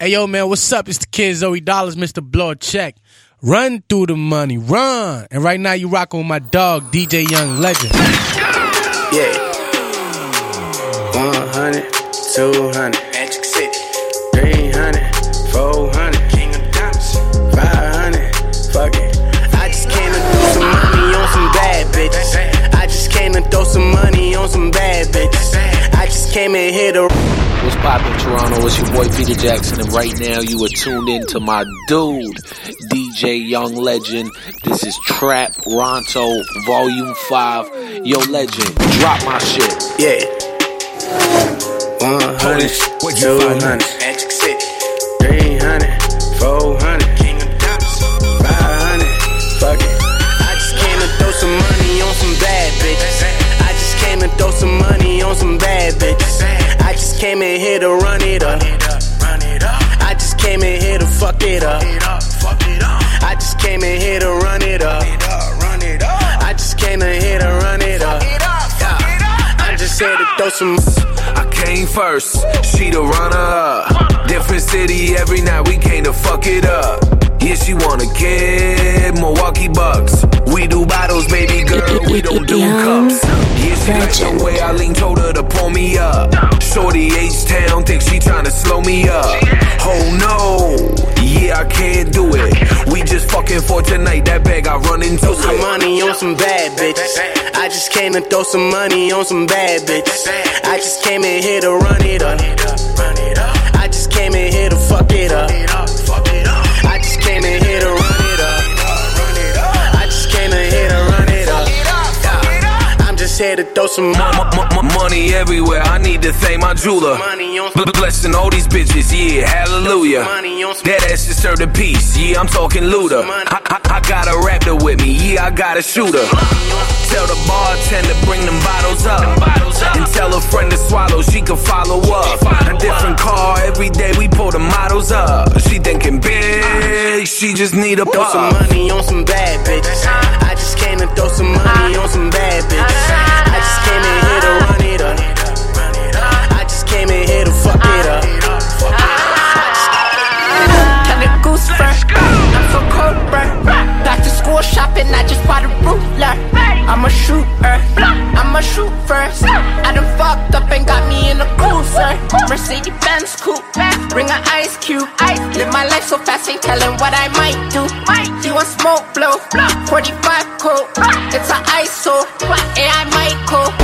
Hey yo, man, what's up? It's the kid Zoey Dollaz, Mr. Blow Check. Run through the money, run. And right now you rockin' with my dog, DJ Young Legend. Yeah. 100, 200, Magic City. 300, 400, King of Diamonds. 500, fuck it. I just came to throw some money on some bad bitches. I just came to throw some money on some bad bitches. I just came in here to. What's poppin', Toronto? It's your boy Peter Jackson, and right now you are tuned in to my dude, DJ Young Legend. This is Trap Ronto Volume 5. Yo, Legend, drop my shit. Yeah. 100, 200, Magic City. 300, 400, some money on some bad bitches. I just came in here to run it up. I just came in here to fuck it up. I just came in here to run it up. I just came in here to run it up. I just here to throw some. I came first, she the runner up. Different city every night, we came to fuck it up. Yeah, she wanna get Milwaukee Bucks. We do bottles, baby girl, we don't do cups. Yeah, she like the way I lean, told her to pull me up. Shorty H-Town, think she tryna slow me up. Oh no, yeah, I can't do it. We just fucking for tonight, that bag I run into Throw some it. money on some bad bitches. I just came to throw some money on some bad bitches. I just came in here to run it up. I just came in here to fuck it up. Just here to throw some M- m- m- money everywhere, I need to thank my jeweler. money blessing all these bitches, yeah, hallelujah. money That ass just served a piece, yeah, I'm talking Luda. I, I, I got a raptor with me, yeah, I got a shooter. Tell the bartender bring them bottles up. And tell a friend to swallow, she can follow up. A different car every day, we pull the models up. She thinking big, she just need a Throw some money on some bad bitches. I just came to throw some money on some shopping, I just bought a ruler. I'm a shooter. I'm a shoot first. I done fucked up and got me in a cruiser. Mercedes Benz coupe. Bring an ice cube. Ice Live my life so fast, ain't telling what I might do. You want smoke blow? 45 coat. It's an ISO. AI Michael.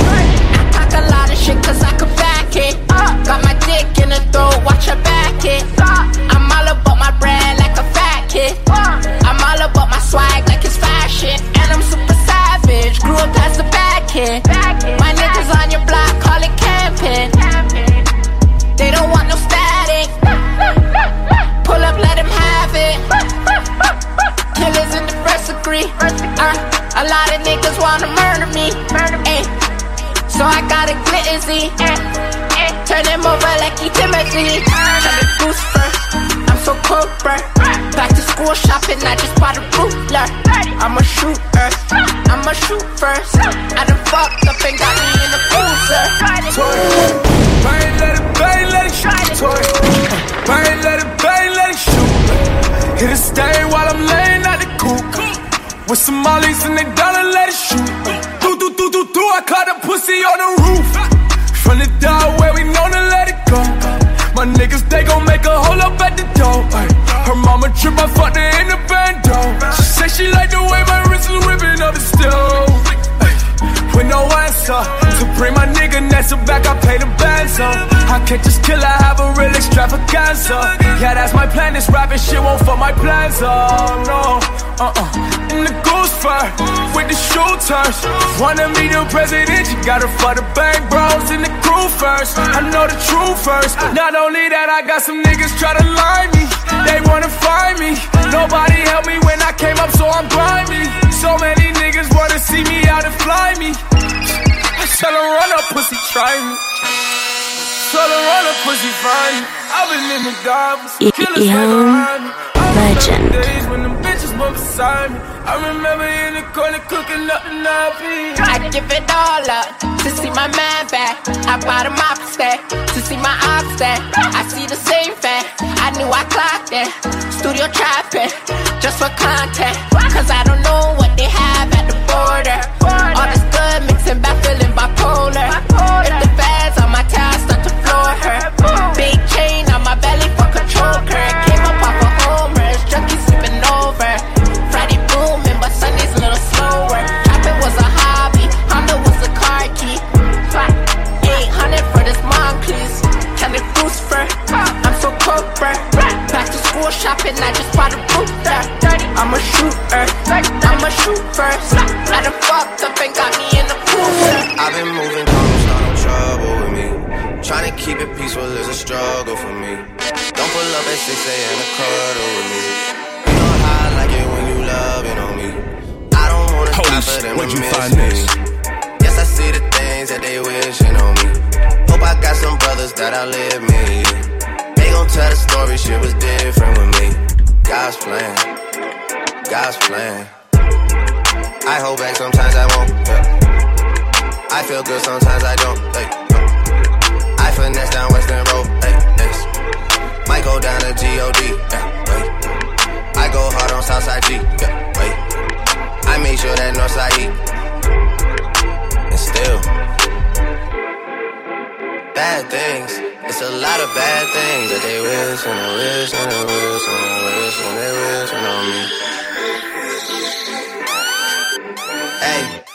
Got a glitzy. Turn him over like he Timothy. Tryna goose fur. I'm so cold, bruh. Back to school shopping, I just bought a ruler. I'm a shooter. I'm a shoot first. I done fucked up and got me in a cruiser. Bang, let it bang, let it shoot. Toy. Bang, let it bang, let it shoot. Hit a stain while I'm laying at the coop. With some mollies and they dollar, let it shoot. Do, do, do, do, do. I caught a pussy on the roof. Door where we know to let it go. My niggas, they gon' make a hole up at the door. ay. Her mama trip, I fucked her in the bando. She say she like the way my wrist is whipping up the stove. With no answer, to bring my nigga Nessa back, I pay the bands. I can't just kill her, real extravaganza. Yeah, that's my plan, this rapping shit won't fuck my plans up, no. Uh-uh. In the goose fur, with the shooters. Wanna meet the president, you gotta fuck the bank bros and the crew first. I know the truth first. Not only that, I got some niggas try to lie me. They wanna find me. Nobody helped me when I came up, so I'm grimy. So many niggas wanna see me out and fly me. I tell run up, pussy, try me. Legend. Days when them bitches were beside me. I remember in the corner cooking up the nappy. I give it all up to see my man back. I bought him opposite to see my ops there. I see the same fan. I knew I clocked it. Studio trapping just for content. Cause I don't know what they have at the border. All this good mixing back feeling bipolar. If the feds on my tail, Floor her. Big chain on my belly for control current. Came up off of homers, junkie sipping over. Friday booming, but Sunday's a little slower. Trapping was a hobby, Honda was a car key. 800 for this Monclis. Kelly Brewster, I'm so corporate. Back to school shopping, I just bought a booster. I'm a shooter, I'm a shoot first. I done fucked up and got me in the cooler. I've been moving Trying to keep it peaceful is a struggle for me. Don't pull up at 6 a.m. to cuddle with me. You know how I like it when you loving on me. I don't wanna die for them where'd you find this? Yes, I see the things that they wishing on me. Hope I got some brothers that outlive me. They gon' tell the story, shit was different with me. God's plan, God's plan. I hold back, sometimes I won't. yeah. I feel good, sometimes I don't. I finesse down Weston Road. Yes. Might go down to G-O-D. Yeah. I go hard on Southside G. Yeah, wait. I make sure that Northside E. And still, bad things. It's a lot of bad things that they wish and they wish and they wish and they wish and they wish on me. Hey.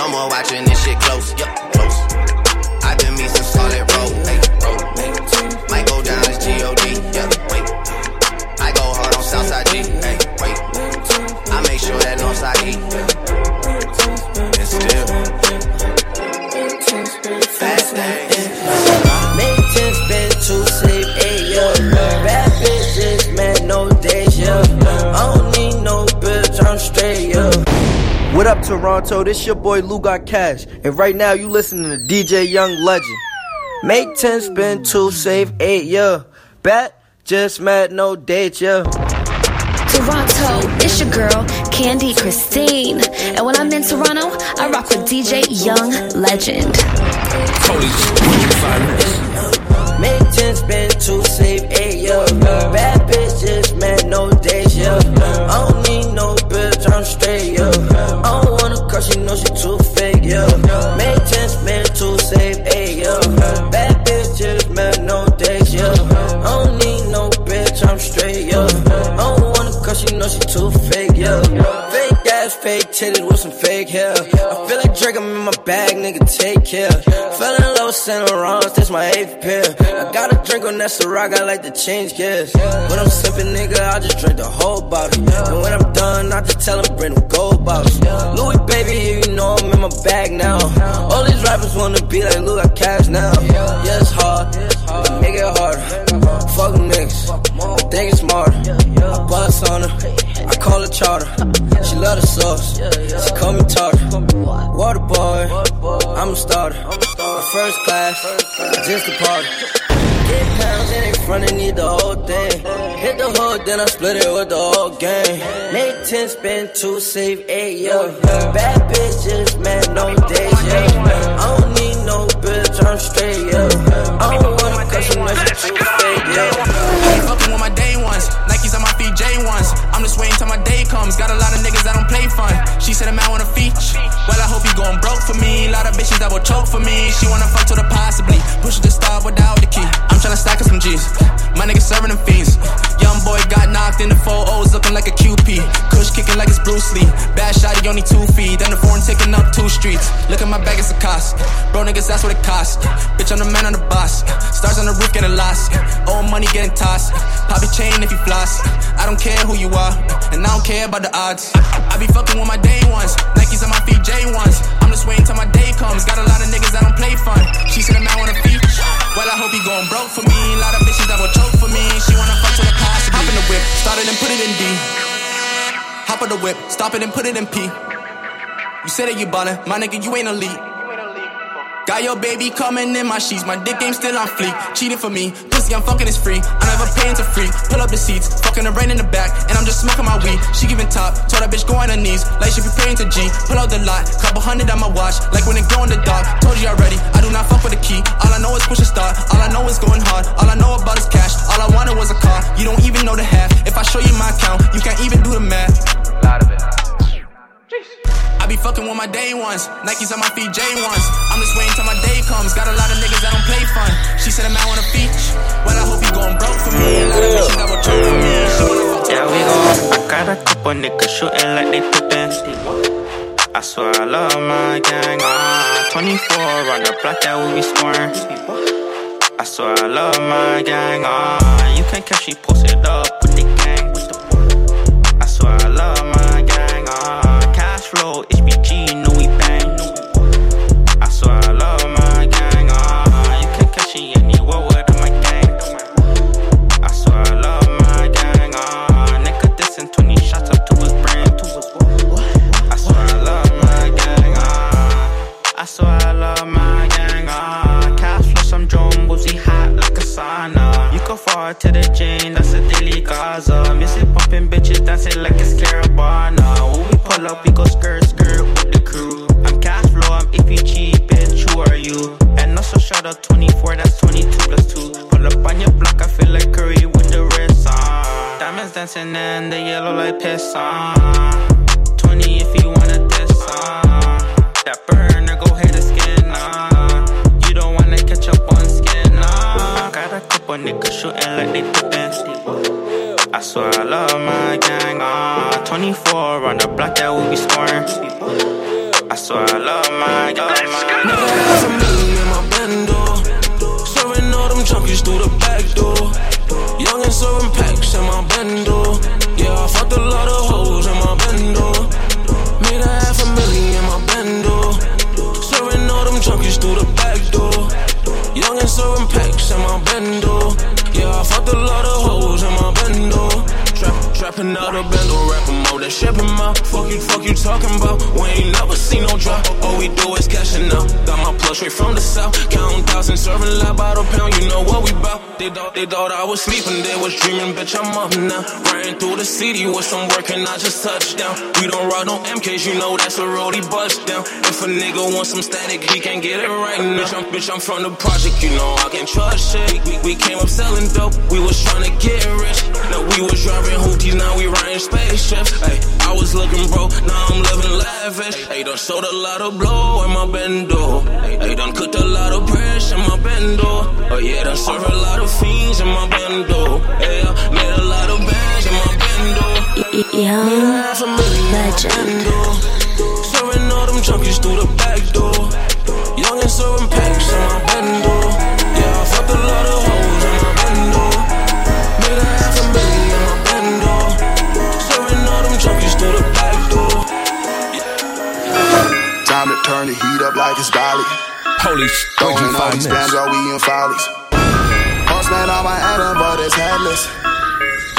Someone watching this shit close. Yup, close. I've been me some solid road. Hey, road. Might go down as G-O-D. Yeah, wait. I go hard on Southside G. Hey, wait. I make sure that Northside E. And What up, Toronto? This your boy Lou Got Cash, and right now you listening to DJ Young Legend. Make 10 spend two, save eight, yeah. Bet, just mad, no date, yeah. Toronto, it's your girl, Candy Christine. And when I'm in Toronto, I rock with DJ Young Legend. Police, where'd you find this? Make 10 spend two, save eight, yeah. Bad bitches, man, no days, straight, yeah. I don't wanna crush, you know she too fake, yeah. Make 10 spend two, save eight, yeah. Bad bitches, man, no days, yeah. I don't need no bitch, I'm straight, yeah. I don't wanna crush, you know she too fake, yeah. Fake titties with some fake hair. I feel like Drake, I'm in my bag, nigga, take care. Fell in love with Saint Laurent, this my eighth pair. I got a drink on that Ciroc, I like to change gears. When I'm sipping, nigga, I just drink the whole bottle. And when I'm done, I just tell them bring them gold bottles. Louis, baby, you know I'm in my bag now. All these rappers wanna be like Lou, got cash now. Yeah, it's hard, but make it harder. Fuck niggas, I think it's smarter. I bust on her, I call her charter. She love the sauce, she call me tartar. Water boy, I'm a starter. First class, just a party. Get pounds in front and need the whole thing. Hit the hood, then I split it with the whole gang. Make 10, spend 2, save 8, yeah. Bad bitches, man, no days, yeah. I don't need no bitch, I'm straight, yeah. I don't wanna cause you she too fake. Ain't fucking with my day ones. Nikes on my feet, J ones. I'm just waiting till my day comes. Got a lot of niggas She said a man wanna feature. Well, I hope you going broke for me. A Lot of bitches that will choke for me. She wanna fuck to the possibly. Push the star without the key. I'm tryna stack up some G's. My niggas serving them fiends. Young boy got knocked in the four O's looking like a QP. Kush kicking like it's Bruce Lee. Bad shot, shotty, only two feet. Then the foreign taking up two streets. Look at my bag, it's a cost. Bro, niggas, that's what it costs. Bitch, I'm the man on the boss. Stars on the roof getting lost. Old money getting tossed. Poppy chain if you floss. I don't care who you are, and I don't care about the odds. I be fucking with my day ones. Nikes on my feet, J ones. I'm just waiting till my day comes. Got a lot of niggas that don't play fun. She said a man wanna feet. Well, I hope he going broke for me. A lot of bitches that will choke for me. She wanna fuck to the cost. Hop in the whip, started and put it in D. Hop in the whip, stop it and put it in P. You said that you ballin', my nigga, you ain't elite. Got your baby coming in my sheets. My dick game still on fleek. Cheating for me. Pussy, I'm fucking is free. I never paying to free. Pull up the seats. Fucking the rain in the back. And I'm just smoking my weed. She giving top. Told that bitch go on her knees. Like she be praying to G. Pull out the lot. Couple hundred on my watch. Like when it go in the dark. Told you already. I do not fuck with the key. All I know is push a start. All I know is going hard. All I know about is cash. All I wanted was a car. You don't even know the half. If I show you my account, you can't even do the math. A lot of it. I be fucking with my day ones. Nikes on my feet, J ones. I'm just waiting till my day comes. Got a lot of niggas that don't play fun. She said I'm out on a feature. Well, I hope you going broke for me. A lot of bitches that will choke for me. She wanna fuck Yeah, we gon' I got a couple niggas shooting like they pippin'. I swear I love my gang. Ah, 24 on the block that we be scoring. I swear I love my gang. Ah, you can catch me posted up They thought, they thought I was sleeping, they was dreaming. Bitch, I'm up now. Riding through the city with some work and I just touched down. We don't ride on MKs, you know that's a roadie bust down. If a nigga wants some static, he can't get it right now. Bitch, I'm, bitch, I'm from the project, you know I can't trust shit. We, we came up selling dope, we was trying to get rich. Now we was driving hooties, now we riding spaceships. Hey, I was looking broke, now I'm living lavish. Eh. Hey, done sold a lot of blow in my bendo. Hey, done cooked a lot of pressure in my bendo. Oh yeah, done served a lot of fiends in my bendo. Hey, I made a lot of bands in my bendo. Young Half a million in my legend. bendo. Serving all them junkies through the heat up like it's Bali. Police, where'd you Throwing all find these this? bands while we in follies. Horseman on my Adam, but it's headless.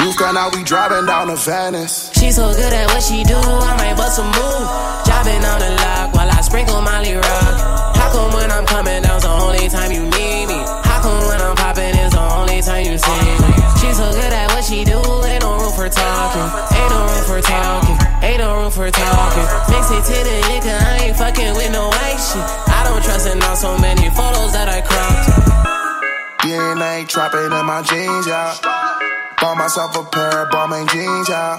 Youth gun out, we driving down to Venice. She so good at what she do, I might bust a move. Driving on the lock while I sprinkle Molly Rock. How come when I'm coming down's the only time you need me? How come when I'm popping is the only time you see me? She so good at what she do, ain't no room for talking. Ain't no room for talking. Ain't no room for talking. Mix it to the nigga, I ain't fucking with no white shit. I don't trust in now so many photos that I cropped. DNA trapping in my jeans, yeah. Bought myself a pair of Balmain jeans, yeah.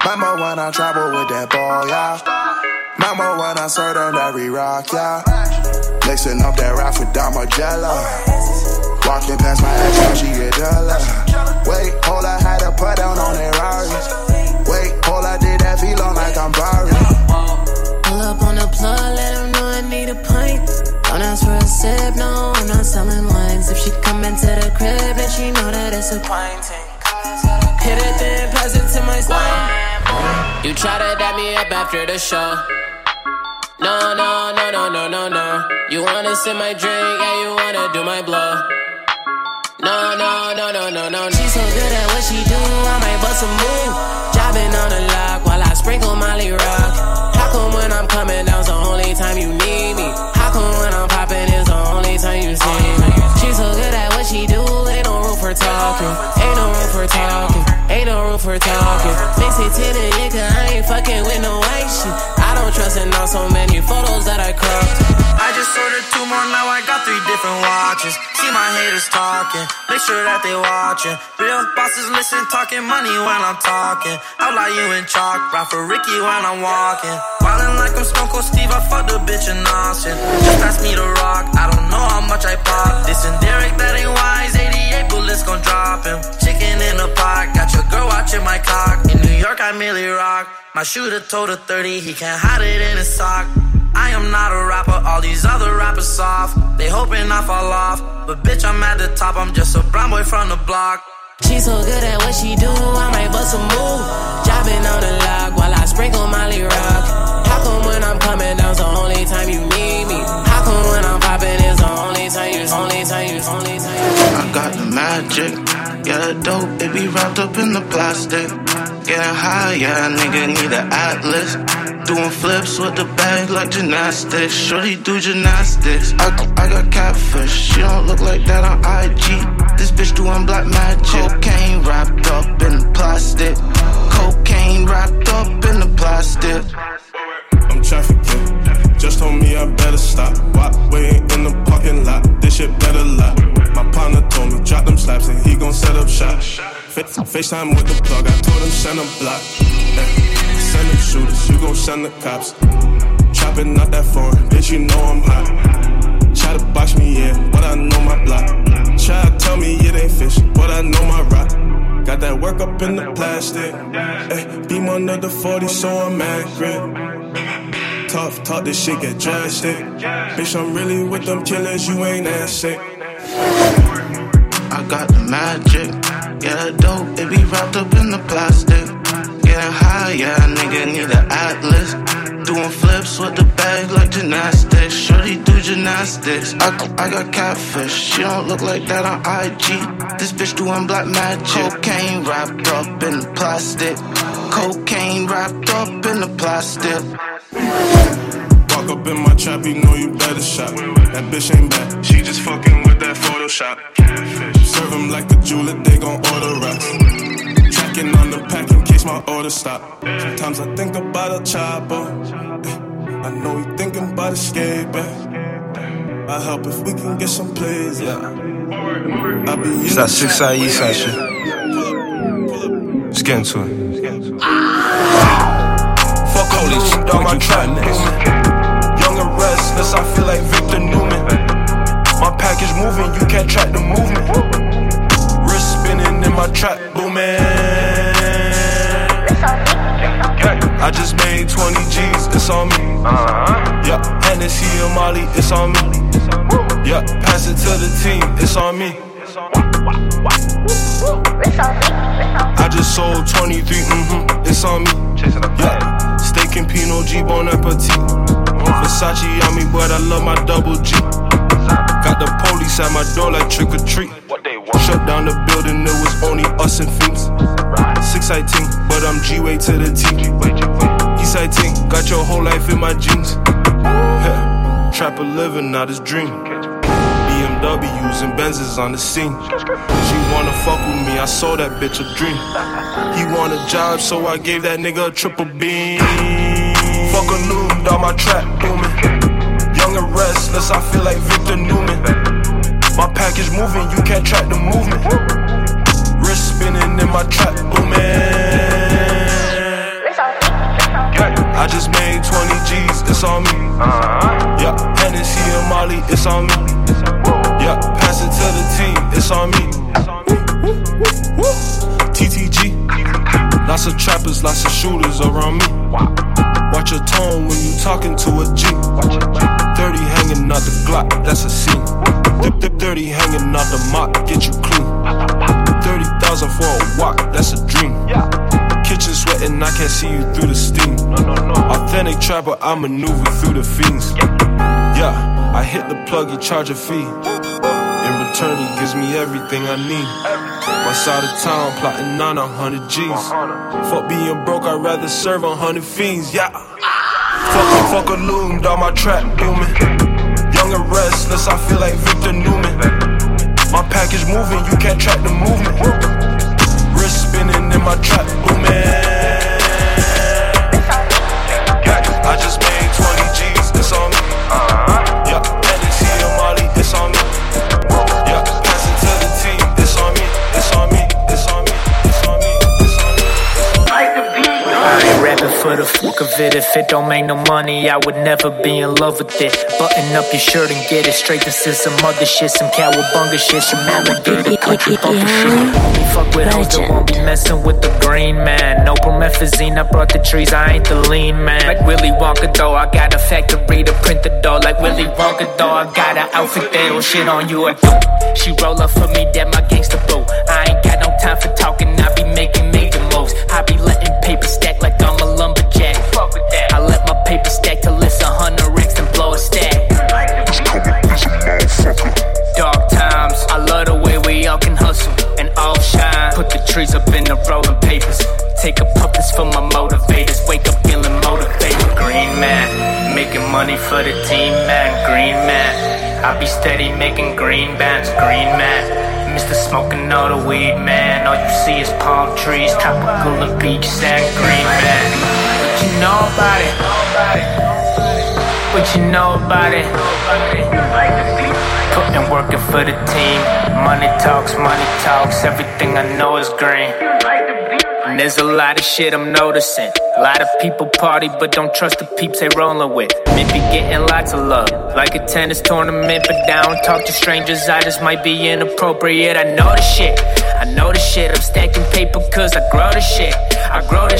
Remember when I traveled with that ball, yeah. Remember when I served on every rock, yeah. Mixing up that rap with Damagella. Walking past my ex, she a dollar. Wait, hold, I had to put down on that Rari feel like I'm borrowing. Pull up on the plug, let him know I need a pint. Don't ask for a sip, no, I'm not selling wines. If she come into the crib, then she know that it's a painting. Hit it, then pass it to my spine. You try to dab me up after the show. No, no, no, no, no, no, no. You wanna sip my drink Yeah, you wanna do my blow. No, no, no, no, no, no. no. She's so good at what she do, I might bust a move. Jobbing on the lock sprinkle Molly Rock. How come when I'm coming down's the only time you need me? How come when I'm popping is the only time you see me? She's so good at what she do, ain't no room for talking. Ain't no room for talking. Ain't no room for talking. Mix it to the nigga, I ain't fucking with no white shit. I don't trust in all so many photos that I cropped. I just ordered two more, now I got three different watches. See my haters talking, make sure that they watching. Real bosses listen, talking money when I'm talking. I'll lie you in chalk, ride for Ricky when I'm walking. Wildin' like I'm Stone Steve, I fucked a bitch in Austin. Just pass me the rock, I don't know how much I pop. This and Derek, that ain't wise, 88 bullets gon' drop him. Chicken in the pot, got your girl watching my cock. In New York, I merely rock. My shooter told a 30, he can't hide it in his sock. I am not a rapper, all these other rappers soft. They hoping I fall off. But bitch, I'm at the top, I'm just a brown boy from the block. She's so good at what she do, I might bust a move. Jobbing on the lock while I sprinkle Molly Rock. How come when I'm coming down's the only time you need me? How come when I'm popping is the only time you, only time you, only time you? I got the magic, yeah, the dope, it be wrapped up in the plastic. Getting high, yeah, nigga need an atlas. Doing flips with the bag like gymnastics. Shorty do gymnastics. I, I got catfish, she don't look like that on IG. This bitch doing black magic. Cocaine wrapped up in plastic. Cocaine wrapped up in the plastic. I'm trafficking. Just told me I better stop. Walk waiting in the parking lot. This shit better lock. My partner told me drop them slaps and he gon' set up shop. Fa- FaceTime with the plug. I told him send a block. Eh, Send them shooters, you gon' send the cops. Chopping out that phone, bitch, you know I'm hot. Try to box me in, but I know my block. Try to tell me it ain't fish, but I know my rock. Got that work up in the plastic. Eh, beam under the 40, so I'm accurate. Tough, talk this shit get drastic. Bitch, I'm really with them killers, you ain't that sick. I got the magic, yeah, dope, it be wrapped up in the plastic. Getting high, yeah, nigga need an atlas. Doing flips with the bag like gymnastics. Shorty do gymnastics. I, I got catfish, she don't look like that on IG. This bitch doing black magic. Cocaine wrapped up in the plastic. Cocaine wrapped up in the plastic. Walk up in my trap, you know you better shot. That bitch ain't bad, she just fucking with that Photoshop. Serve 'em like a jeweler, they gon' order racks. Tracking on the pack in case my order stop. Sometimes I think about a chopper. Eh, I know you thinking about escaping. I help if we can get some plays, yeah. I be It's that six side east side shit. Let's get into it. Fuck Holy holy shit, dog, my what you trap try next? Young and restless, I feel like Victor Newman. My package moving, you can't track the movement. Wrist spinning in my trap, booming. I just made 20 G's, it's on me. Yeah, Hennessy and Molly, it's on me. Yeah, pass it to the team, it's on me. I just sold 23, mm-hmm, it's on me. Yeah, steak and Pinot G, Bon Appetit. On Versace on me, but I love my double G. Got the police at my door like trick or treat. Shut down the building, it was only us and fiends. 618, but I'm G way to the T. East 18, got your whole life in my jeans. Yeah, Trapper living, not his dream. BMWs and Benzes on the scene. She wanna fuck with me, I sold that bitch a dream. He want a job, so I gave that nigga a triple beam. Fuck a noon, dog, my trap booming. Restless, I feel like Victor Newman. My package moving, you can't track the movement. Wrist spinning in my trap booming. I just made 20 G's, it's on me. Yeah, Hennessy and Molly, it's on me. Yeah, pass it to the team, it's on me. It's on me. TTG, lots of trappers, lots of shooters around me. Watch your tone when you talking to a G. 30 hanging out the Glock, that's a scene. Dip, dip, 30 hanging out the mop, get you clean. 30,000 for a walk, that's a dream. Kitchen sweating, I can't see you through the steam. Authentic trapper, I maneuver through the fiends. Yeah, I hit the plug, you charge a fee. In return, he gives me everything I need. West side of town, plotting on a hundred G's. Fuck being broke, I'd rather serve a hundred fiends. Yeah. Fuck fuck a loom, dog my trap booming. Young and restless, I feel like Victor Newman. My package moving, you can't track the movement. Wrist spinning in my trap oh booming. The fuck of it. If it don't make no money, I would never be in love with it. Button up your shirt and get it straight. This is some other shit, some cowabunga shit, some alligator country bumpin' shit. Only fuck with hoes that won't be messing with the green man. No promethazine, I brought the trees, I ain't the lean man. Like Willy Wonka though, I got a factory to print the dough. Like Willy Wonka though, I got an outfit that'll shit on you. She roll up for me, that my gangsta boo. I ain't got no time for talking, in the rolling papers. Take a puff, it's for my motivators. Wake up feeling motivated. Green man, making money for the team, man. Green man, I be steady making green bands. Green man, Mr. Smoking all the weed, man. All you see is palm trees, tropical and beach sand. Green man, what you know about it? What you know about it? Putting working for the team. Money talks, money talks. Everything I know is green. And there's a lot of shit I'm noticing. A lot of people party, but don't trust the peeps they rolling with. Maybe getting lots of love, like a tennis tournament. But down, talk to strangers, I just might be inappropriate. I know the shit, I know the shit. I'm stacking paper cause I grow the shit. I grow the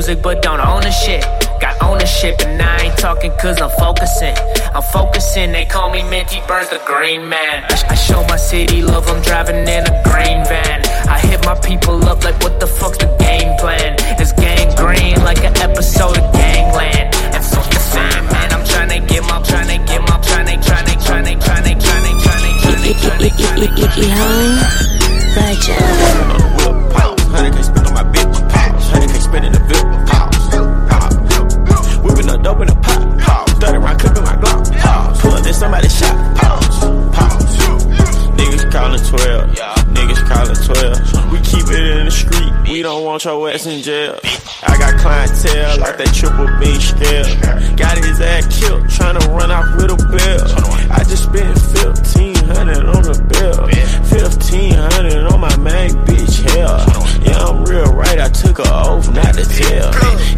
music, but don't own the shit. Got ownership, and I ain't talking cause I'm focusing. I'm focusing, they call me Minty Burns, the green man. I, I show my city love, I'm driving in a green van. I hit my people up like, what the fuck's the game plan? It's gang green like an episode of Gangland. And fuck the same, man. I'm trying to get my, trying to get my, trying to, trying to, trying to, trying to, trying to, trying to, trying to, trying to, Young legend. Honey We don't want your ass in jail. I got clientele like that triple B scale. Got his ass killed trying to run off with a bill. I just spent 1500 on the bill. 1500 on my main bitch. Hell. I'm real right. I took a oath not to tell.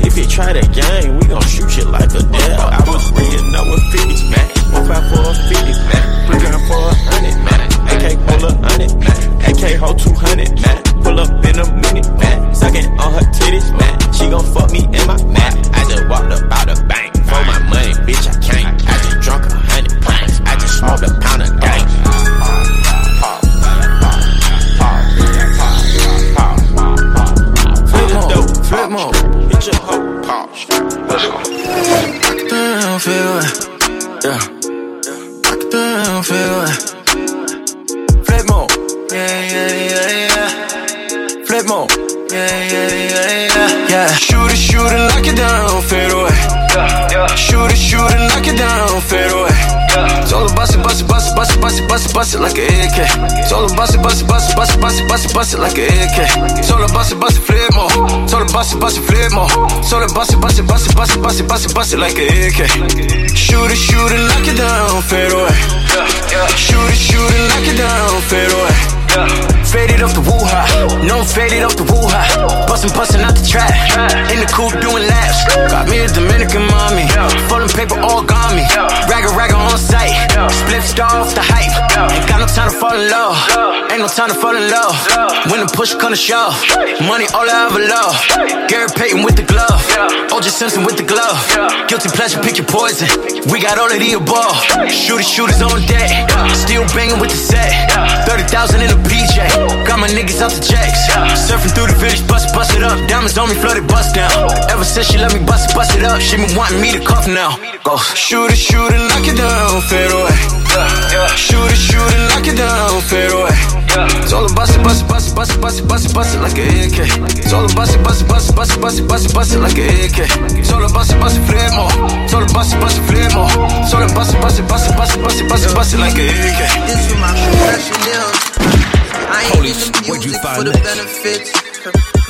If you try the game, we gon' shoot you like a deal. I was reading up with 50s, man. One five for a 50, man. Three gun for a hundred, man. AK pull a hundred, man. AK hold 200, man. Pull up in a minute, man. Sucking on her titties, man. She gon' fuck me in my man. I just walked up out the bank. For my money, bitch, I can't. I just drunk a hundred pints. I just smoked a pound of gang. Hit your. Pause. Let's go. Damn, feel it. Yeah. Damn, feel it. Flip mode. Yeah, yeah, yeah, yeah. Flip mode. Yeah, yeah, yeah, yeah. Yeah. Shoot it, shoot it, lock it down, fade away. Shoot it, shoot it, lock it down, fade away. Yeah. Solo bust it, bust it, bust it, bust it, bust it, bust it, bust it like a AK. Solo bust it, bust it, bust it, bust it, bust it, bust it, bust it like a AK. Solo bust it, bust it, flip more. Solo bust it, bust it, flip more. Solo bust it, bust it, bust it, bust it, bust it, bust it, bust it like a AK. Shoot it, shoot it, lock it down, fade away. Shoot it, shoot it, lock it down, fade away. Faded off the woo-ha, no I'm faded off the woo-ha Bustin', bustin' out the trap, in the coupe doing laps Got Got me a Dominican mommy. Folding paper origami. Ragga ragga on sight. Split star off the hype. Ain't got no time to fall in love. Ain't no time to fall in love. When the push come to shove. Money all I ever love. Gary Payton with the glove. OJ Simpson with the glove. Guilty pleasure, pick your poison. We got all of the above. Shooters, shooters on deck. Still banging with the set. 30,000 in a PJ. Got my niggas out the jacks. Surfing through the village, bust bust it up. Diamonds on me, flooded, bust down. Ever since she let me bust bust it up. She been wanting me to cuff now. Go. Shoot it, shoot it, knock it down, fade away. Shoot it, shoot it, knock it down, fade away. It's all about it, bust it, bust it, bust it, bust it, bust it, bust it like a AK. It's all about it, bust it, bust it, bust it, bust it, bust it, bust it like a AK. It's all about it, bust it, flip more. It's all about it, bust it, flip more. It's all about it, bust it, bust it, bust it, bust it, bust it, bust it like a AK. This is my professional. I ain't in the music for the benefits.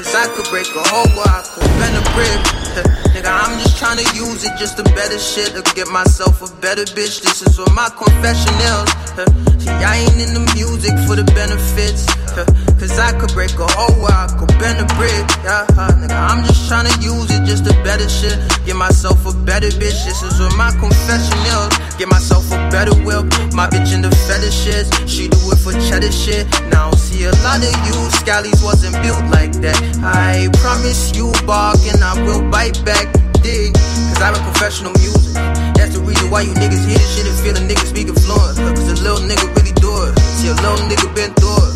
Cause I could break a whole wall, I could bend a brick. Nigga, I'm just trying to use it just to better shit, to get myself a better bitch. This is what my confession is. See, I ain't in the music for the benefits. Cause I could break a whole wall, I could bend a brick. Yeah, nigga, I'm just trying to use it just to better shit, get myself a better bitch. This is what my confession is. Get myself a better whip. My bitch in the fetishes, she do it for cheddar shit. Now see a lot of you, scallies wasn't built like that. I promise you, bark, and I will bite back. Dig, cause I rap professional music. That's the reason why you niggas hear this shit and feel a nigga speaking fluent. Cause a little nigga really do it. See, a little nigga been through it.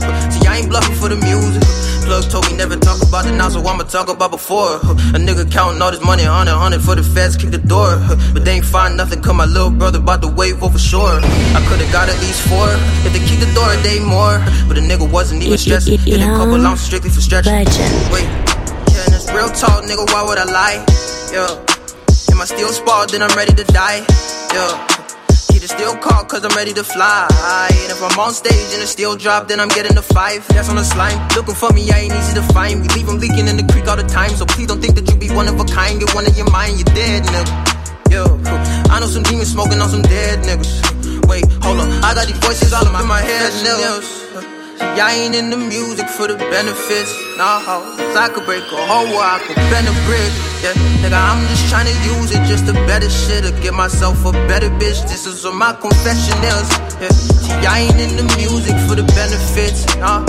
I ain't bluffing for the music. Plug told me never talk about it now, so I'ma talk about before. A nigga counting all this money, hundred, hundred for the feds, kick the door. But they ain't find nothing, cause my little brother about to wave over shore. I could've got at least four. If they kick the door, they more. But the nigga wasn't even stressing. Hit a couple ounces strictly for stretching. Wait, yeah, it's real talk, nigga, why would I lie? Yeah. Am I still spot, then I'm ready to die? Yeah. It still caught, cause I'm ready to fly. And if I'm on stage and it still drop, then I'm getting the five. That's on the slime. Looking for me, I ain't easy to find. We leave 'em leaking in the creek all the time. So please don't think that you be one of a kind. Get one in your mind, you're dead, nigga. Yo, I know some demons smoking on some dead niggas. Wait, hold on. I got these voices all in my head, niggas. See, I ain't in the music for the benefits. Nah, I could break a hole wall, I could bend a brick. Yeah, nigga, I'm just trying to use it just to better shit, to get myself a better bitch. This is what my confession is. Yeah, see, I ain't in the music for the benefits. Nah,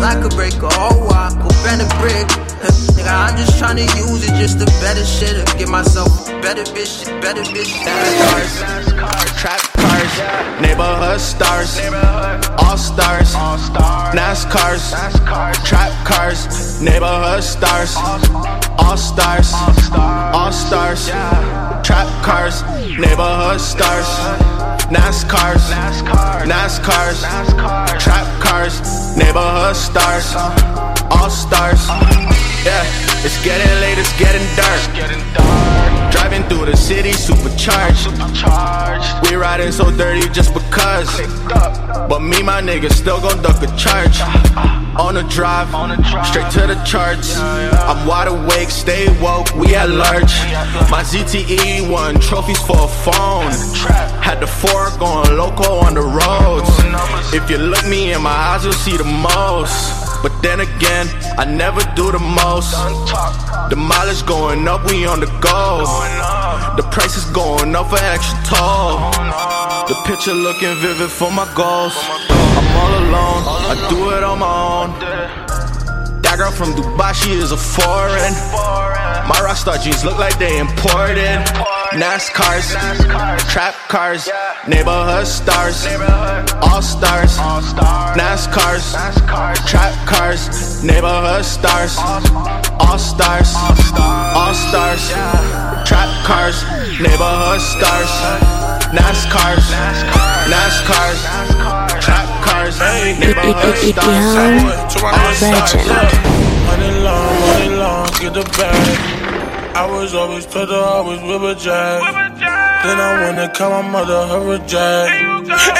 I could break a hole wall, I could bend a brick. Nigga, I'm just trying to use it just to better shit, to get myself better bitch, better bitch. Cars, trap cars, neighborhood stars, all stars, NASCARs, trap cars, neighborhood stars, all stars, all stars, trap cars, neighborhood stars, NASCARs, NASCARs, trap cars, neighborhood stars, all stars. Yeah, it's getting late, it's getting dark. It's getting dark. Driving through the city, supercharged. We riding so dirty just because. But me, my niggas still gon' duck a charge. On the drive, straight to the charts. I'm wide awake, stay woke, we at large. My ZTE won trophies for a phone. Had the four going loco on the roads. If you look me in my eyes, you'll see the most. But then again, I never do the most. The mileage going up, we on the go. The price is going up for extra toll. The picture looking vivid for my goals. I'm all alone, I do it on my own. Girl from Dubai, she is a foreign. My Rockstar jeans look like they imported. NASCARs, trap cars, neighborhood stars, all stars. NASCARs, trap cars, neighborhood stars, all stars, all stars. Trap cars, neighborhood stars, NASCARs, cars, neighborhood stars, all stars. Money money get the bag. I was always told I was with a jack. Then I wanna call my mother her a jack.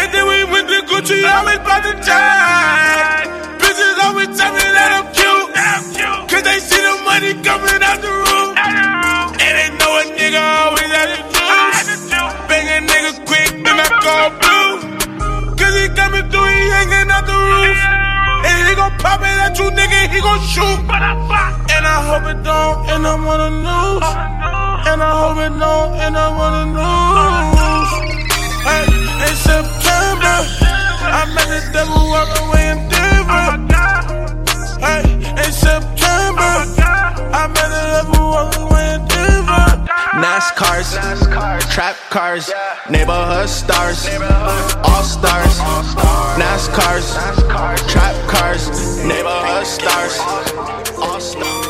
And then we went to Gucci, always bought the jack. Bitches always tell me that I'm cute. Cause they see the money coming out gon' pop it at you, nigga, he gon' shoot. And I hope it don't end up on the news. And I hope it don't end up on the news. Hey, in September, I met the devil walk away in Denver. Hey, in September, I met the devil walk away in Denver. NASCARs, trap cars, neighborhood stars, all stars. NASCARs, trap cars, neighborhood stars, all stars.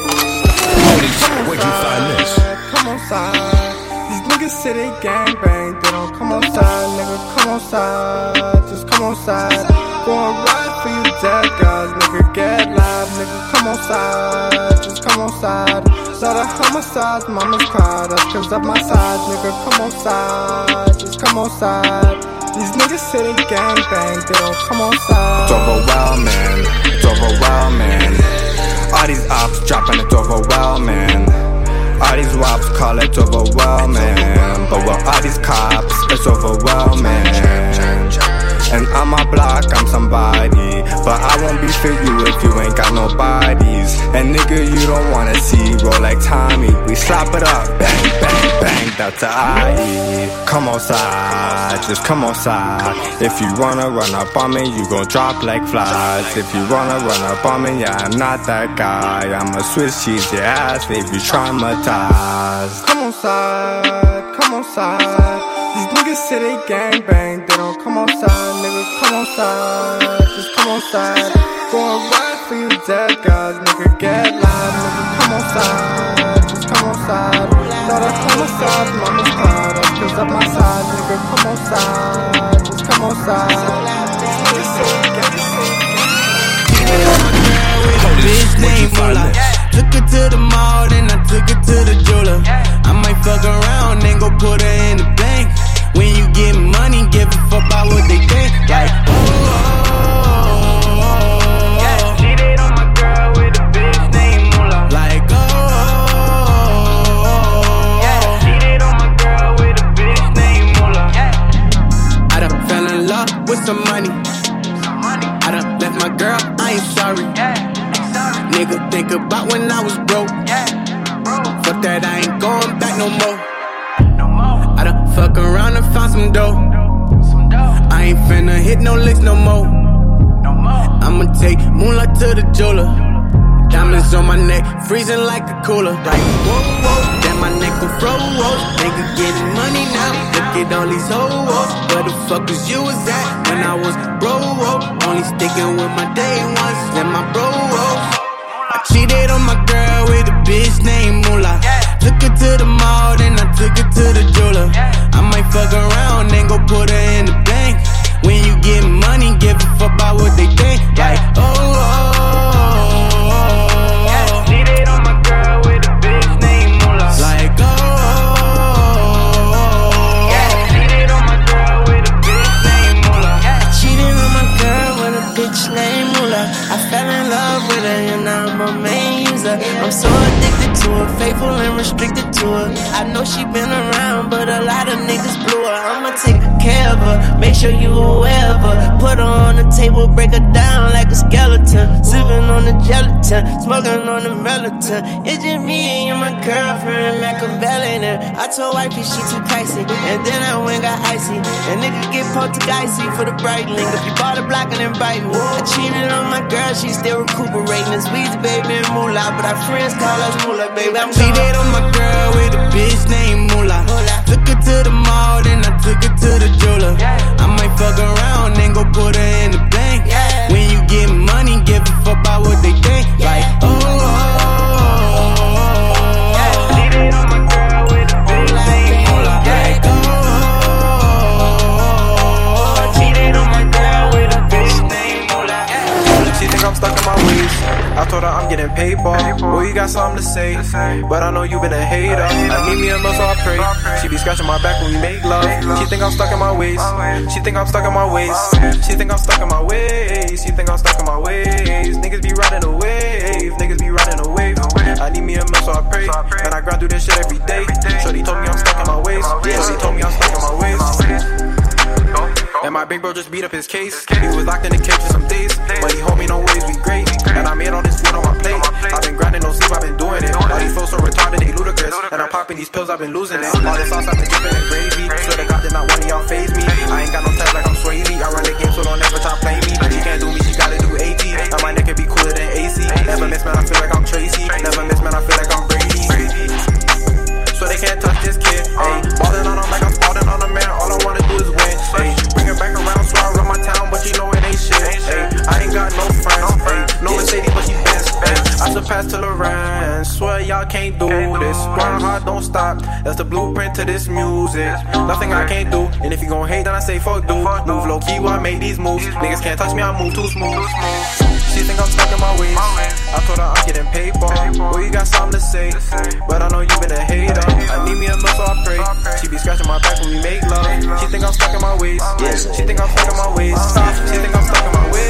Where'd you find this? Come on side. These niggas say they gang bang, they don't come on side, nigga. Come on side, just come on side. Going right for you guys, nigga. Get live, nigga. Come on side, just come on side. Lot of homicides, mama's cried. That's cause of my side, nigga. Come on side, just come on side. These niggas say they gang bang, they don't come on side. It's overwhelming, it's overwhelming. All these ops dropping, it's overwhelming. All these wops call it overwhelming. But with all these cops, it's overwhelming. And on my block, I'm somebody. But I won't be for you if you ain't got no bodies. And nigga, you don't wanna see roll like Tommy. We slap it up, bang, bang, bang, that's the IE. Come on side, just come on side. If you wanna run up on me, you gon' drop like flies. If you wanna run up on me, yeah, I'm not that guy. I'ma switch cheese your ass, if you traumatized. Come on side, come on side. These niggas say they gang bang, they don't come on side, nigga. Come on side, just come on side. Going right for you dead guys, nigga. Get live, nigga. Come on side, just come on side. Lot of homicides, mama's proud. That's cause of my side, nigga. Come on side, just come on side. Bitch named Moolah. Took her to the mall, then I took her to the jeweler. I might fuck around and go put her in the bank. When you get money, give a fuck about what they think. Like, oh, oh, oh, oh. Cheated on my girl with a bitch named Moolah. Like. Cheated on my girl with a bitch named Moolah. I done fell in love with some money. I done left my girl, I ain't sorry. Nigga think about when I was broke. Fuck that, I ain't going back no more. Fuck around and found some dough. I ain't finna hit no licks no more. I'ma take moonlight to the jeweler. Diamonds on my neck, freezing like a cooler. Like, whoa, whoa, then my neck will froze. Nigga getting money now, look at all these hoes. Where the fuck was you was at when I was broke? Whoa? Only sticking with my day ones and my bros. I cheated on my girl with a bitch named Moolah. Took her to the mall, then I took her to the jeweler. I might fuck around and go put her in the bank. When you get money, give a fuck about what they think. Like, oh, oh, oh, oh, oh. Cheated on my girl with a bitch named Moolah. Like, oh, oh, oh, oh. oh. Cheated on my girl with a bitch named Moolah. Cheated on my girl with a bitch named Moolah. I fell in love with her and now I'm a main user. I'm so addicted faithful and restricted to her. I know she been around, but a lot of niggas blew her. I'ma take care of her, make sure you aware of her. Put her on the table, break her down like a skeleton. Sipping on the gelatin, smoking on the melatonin. It's just me and my girlfriend, Machiavelli. And I told wifey she too pricey, and then I went got icy. And nigga get poltergeisty for the bright link. If you bought a block and then bite me. I cheated on my girl, she still recuperating. It's Weezy, baby, and Moolah. But our friends call us Moolah, baby. I'm Cheated on my girl with a bitch named Moolah. Took her to the mall, then I took her to the jeweler. I might fuck around and go put her in the bank. When you get money, give a fuck about what they think. Like, oh, oh, oh, oh, oh. Cheated on my girl with a bitch named Moolah. Like, oh, oh, oh, oh, oh. Cheated on my girl with a bitch named Moolah. She think I'm stuck in my ways. I told her I'm getting paid, ball. Well, you got something to say, but I know you been a hater. I need me a meal, so I pray. She be scratching my back when we make love. She think I'm stuck in my ways. She think I'm stuck in my ways. She think I'm stuck in my ways. She think I'm stuck in my ways. Niggas be riding a wave. Niggas be riding a wave. I need me a meal, so I pray. Man, I grind through this shit every day. Shorty told me I'm stuck in my ways. Shorty told me I'm stuck in my ways. And my big bro just beat up his case. He was locked in the cage for some days, but he hold me no ways, we great. And I made all this food on my plate. I've been grinding, no sleep, I've been doing it. All these flows so retarded, they ludicrous. And I'm popping these pills, I've been losing it. All this sauce, I've been dripping in gravy. Swear to God, that not one of y'all phase me. I ain't got no time like I'm Swayze. I run the game, so don't ever try play me. She can't do me, she gotta do AT. And my neck can be cooler than AC. Never miss, man, I feel like I'm Tracy. Never miss, man, I feel like I'm Surpassed to Loran. Swear y'all can't do this. Grind hard, don't stop. That's the blueprint to this music. Nothing I can't do. And if you gon' hate, then I say fuck dude. Move low key while I make these moves. Niggas can't touch me, I move too smooth. She think I'm stuck in my ways. I told her I'm getting paper. Well, you got something to say, but I know you been a hater. I need me a meal, so I pray. She be scratching my back when we make love. She think I'm stuck in my ways. She think I'm stuck in my ways. She think I'm stuck in my ways.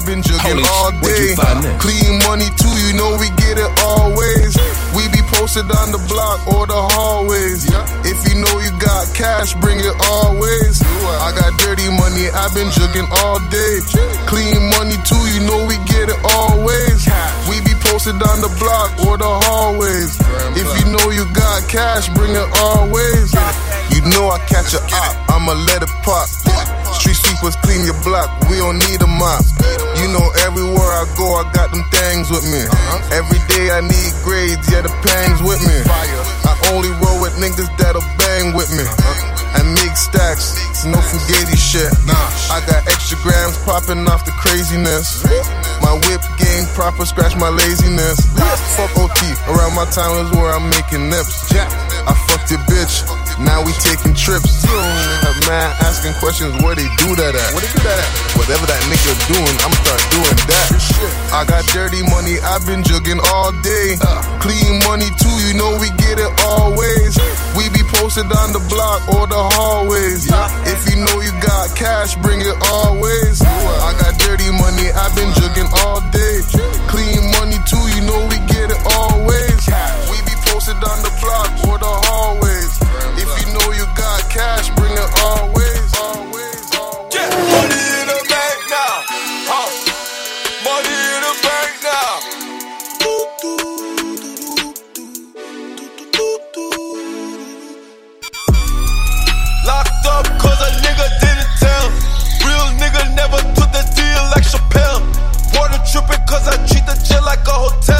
I've been jugging all day. you find this? Clean money too, you know we get it always. We be posted on the block or the hallways. If you know you got cash, bring it always. I got dirty money, I've been jugging all day. Clean money too, you know we get it always. We be posted on the block or the hallways. If you know you got cash, bring it always. You know I catch a op, I'ma let it pop. Sweepers clean your block, we don't need a mop. You know everywhere I go, I got them things with me. Uh-huh. Every day I need grades, yeah the pangs with me. I only roll with niggas that'll bang with me. Uh-huh. And make stacks, no fugazi shit. I got extra grams popping off the craziness. My whip game proper, scratch my laziness. Fuck OT, around my time is where I'm making nips. Fucked your bitch, now we taking trips. Have man asking questions where they do that at. Where they do that at? Whatever that nigga doing, I'ma start doing that. I got dirty money, I've been jugging all day. Clean money too, you know we get it always. We be posted on the block or the hallways. If you know you got cash, bring it always. I got dirty money, I've been jugging all day. Clean money too, you know we get it always. We be posted on the block or the hallways. Hotel.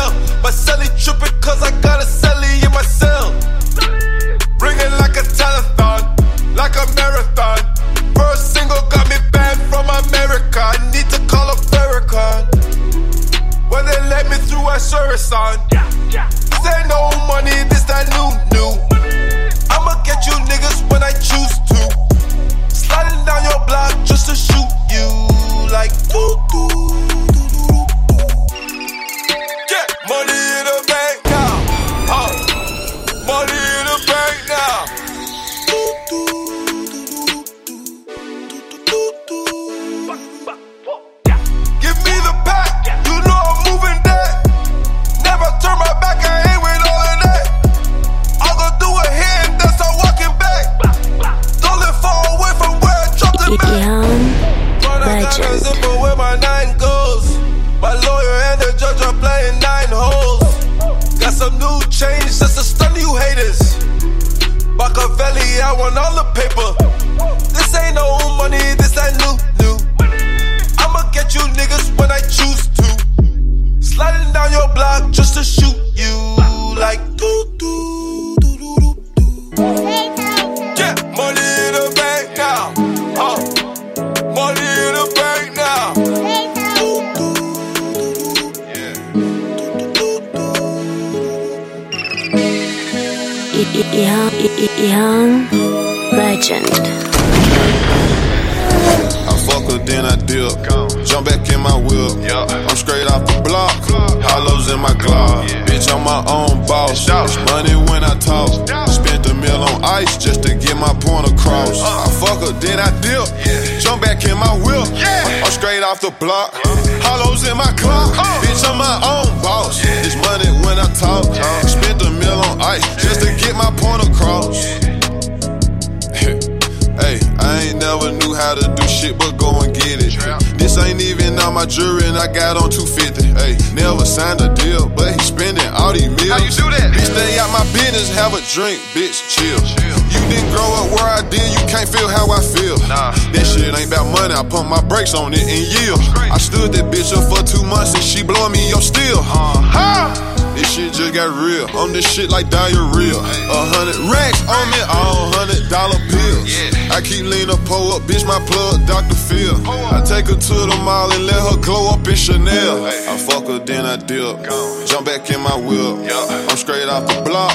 All these millions. How you do that? Bitch, stay out my business, have a drink, bitch, chill. You didn't grow up where I did, you can't feel how I feel. Nah. That shit ain't about money, I pump my brakes on it and yield. I stood that bitch up for two months and she blowing me your steel. Uh-huh. This shit just got real. On this shit like diarrhea. A hundred racks on me, all hundred dollar bills. I keep leaning, pull up, bitch, my plug, Dr. Phil. I take her to the mall and let her glow up in Chanel. I fuck her, then I dip. Jump back in my whip. I'm straight off the block.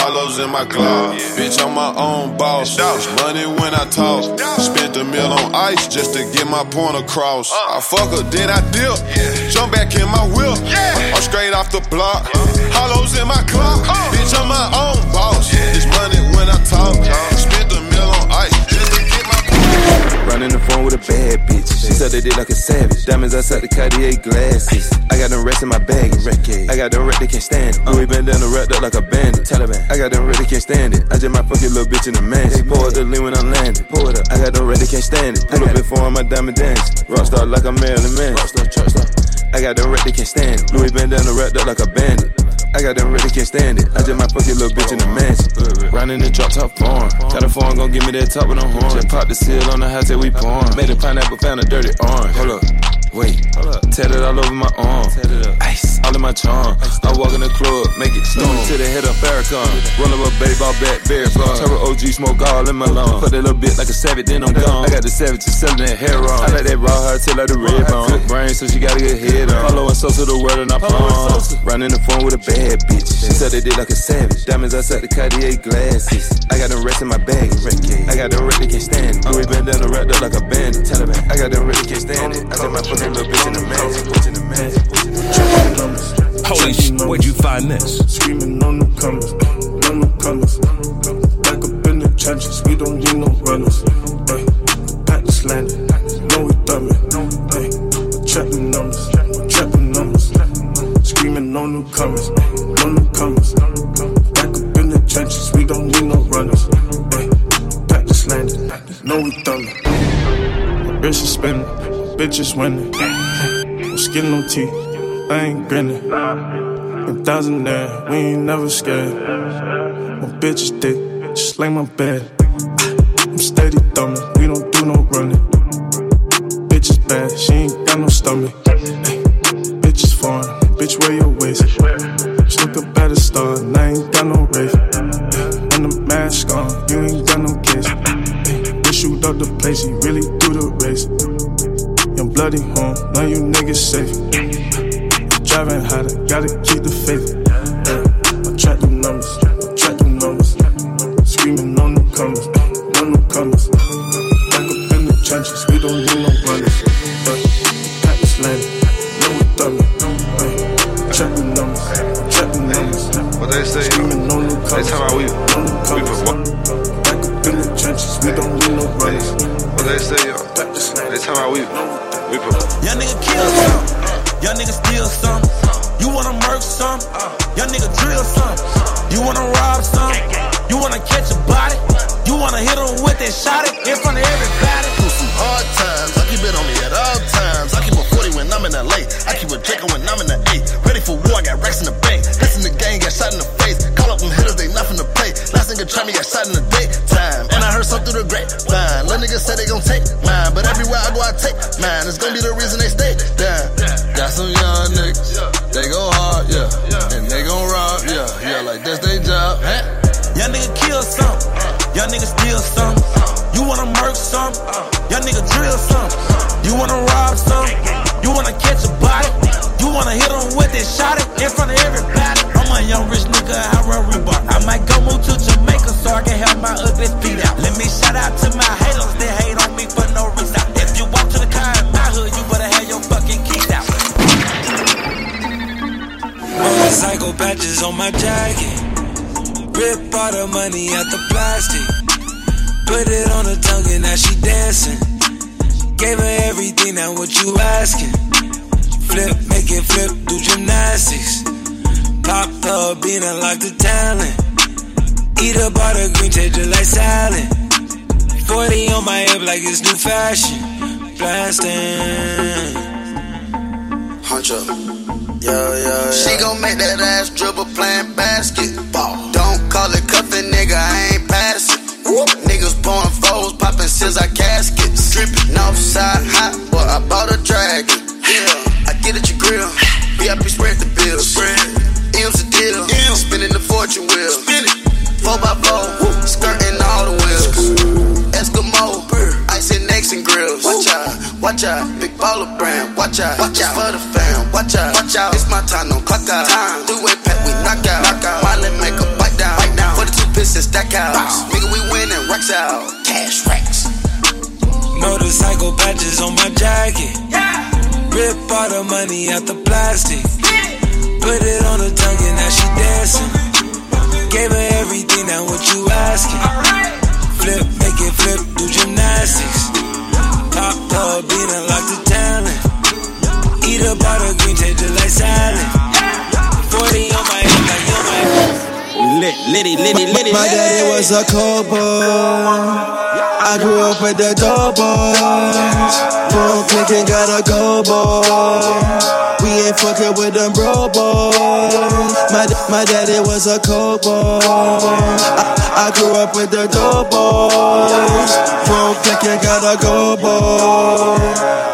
Hollows in my Glock. Bitch, I'm my own boss. Money when I talk. Spent a meal on ice just to get my point across. I fuck her, then I dip. Jump back in my whip. I'm straight off the block. Hollows in my clock. Bitch, I'm my own boss. It's money when I talk. Running the phone with a bad bitch. She said they did like a savage. Diamonds outside the Cartier glasses. I got them rest in my bag. I got them red, they can't stand it. Louis bandana wrapped up like a bandit. Taliban. I got them red, they can't stand it. I just might fuck your little bitch in the mansion. Pour up the lean when I'm landing. Pour it up. I got them red, they can't stand it. Pull up before my diamond dance. Rockstar like a Marilyn Man. Rockstar. I got them red, they can't stand it. Louis bandana wrapped up like a bandit. I got them red, they can't stand it. I just might fuck your little bitch in the mansion. Riding the drop top foreign. Got a phone, gon' give me that top with a horn. Just pop the seal on the house that we pouring. Made a pineapple, found a dirty orange. Hold up. Wait, hold up. tatted all over my arm. Ice, all in my charm. I walk in the club, make it storm. to the head of Farrakhan. Roll up a baseball bat, bear farm. Turbo OG, smoke all in my lungs. Put that little bit like a savage, then I'm gone. I got the savage to selling that hair on. I like that raw hair till like the red bone. Good brain, so she gotta get head on. Follow and so to the world and I palm. Running the phone with a bad bitch. She said they did like a savage. Diamonds outside the Cartier glasses. I got them rest in my bag. I got them red, they can't stand it. Uh-huh. Louis bandana wrapped up like a bandit. I got them red, can't stand it. I got my fucking little bitch in the. Bitch in the mansion. Holy shit, where'd you find this? Screaming no newcomers, no newcomers. Back up in the trenches, we don't need no runners. Ay, pack this landing, no we thumbing. Ay, trapping numbers, trapping numbers. Screaming no newcomers, no newcomers. Back up in the trenches, we don't need no runners. Ay, pack this landing, no we thumbing. My bitch is spinning, bitch is winning. No skin, no teeth, I ain't grinning. A thousand there, we ain't never scared. My bitch is thick, just like my bed. I'm steady thumbing, diamonds on my jacket. Rip all the money out the plastic. Put it on her tongue and now she dancing. Gave her everything, now what you asking? Flip, make it flip, do gymnastics. Pop the bean, like the talent. Eat a bottle green, taste just like salad. 40 on my hip like it's new fashion. Blasting. Hunch up. She gon' make that ass dribble playing basketball. Don't call it cuffin', nigga, I ain't passing. Niggas pouring foes, popping scissor caskets. Drippin' offside hot, boy, I bought a dragon. Yeah, I get at your grill. VIP spread the bill. Spread. M's a deal. M. Spinning the fortune wheel. Spin it. 4x4, skirting all the wheels. Eskimo, and grills. Watch out, watch out, big baller brand. Watch out, watch out for the fam. Watch out, watch out. It's my time, no clock out. Time, three-way pack, we knock out. Knock out. Miley make a bite down, bite down. For the two pistons, stack out. Nigga, we win winning, racks out. Cash racks. Motorcycle patches on my jacket. Yeah. Rip all the money out the plastic. Put it on her tongue and now she dancing. Gave her everything, now what you asking? Flip, make it flip, do gymnastics. Pop the bean, unlock the talent. Eat up all the green, taste just like salad. 40 on my head, like on my head. Lit, litty, litty, litty. My daddy was a cowboy. I grew up with the dope boys. Boom, click gotta go, boy. We ain't fucking with them bro boys. My, my daddy was a coke boy. I, I grew up with the dope boys. Boom, click gotta go, boy.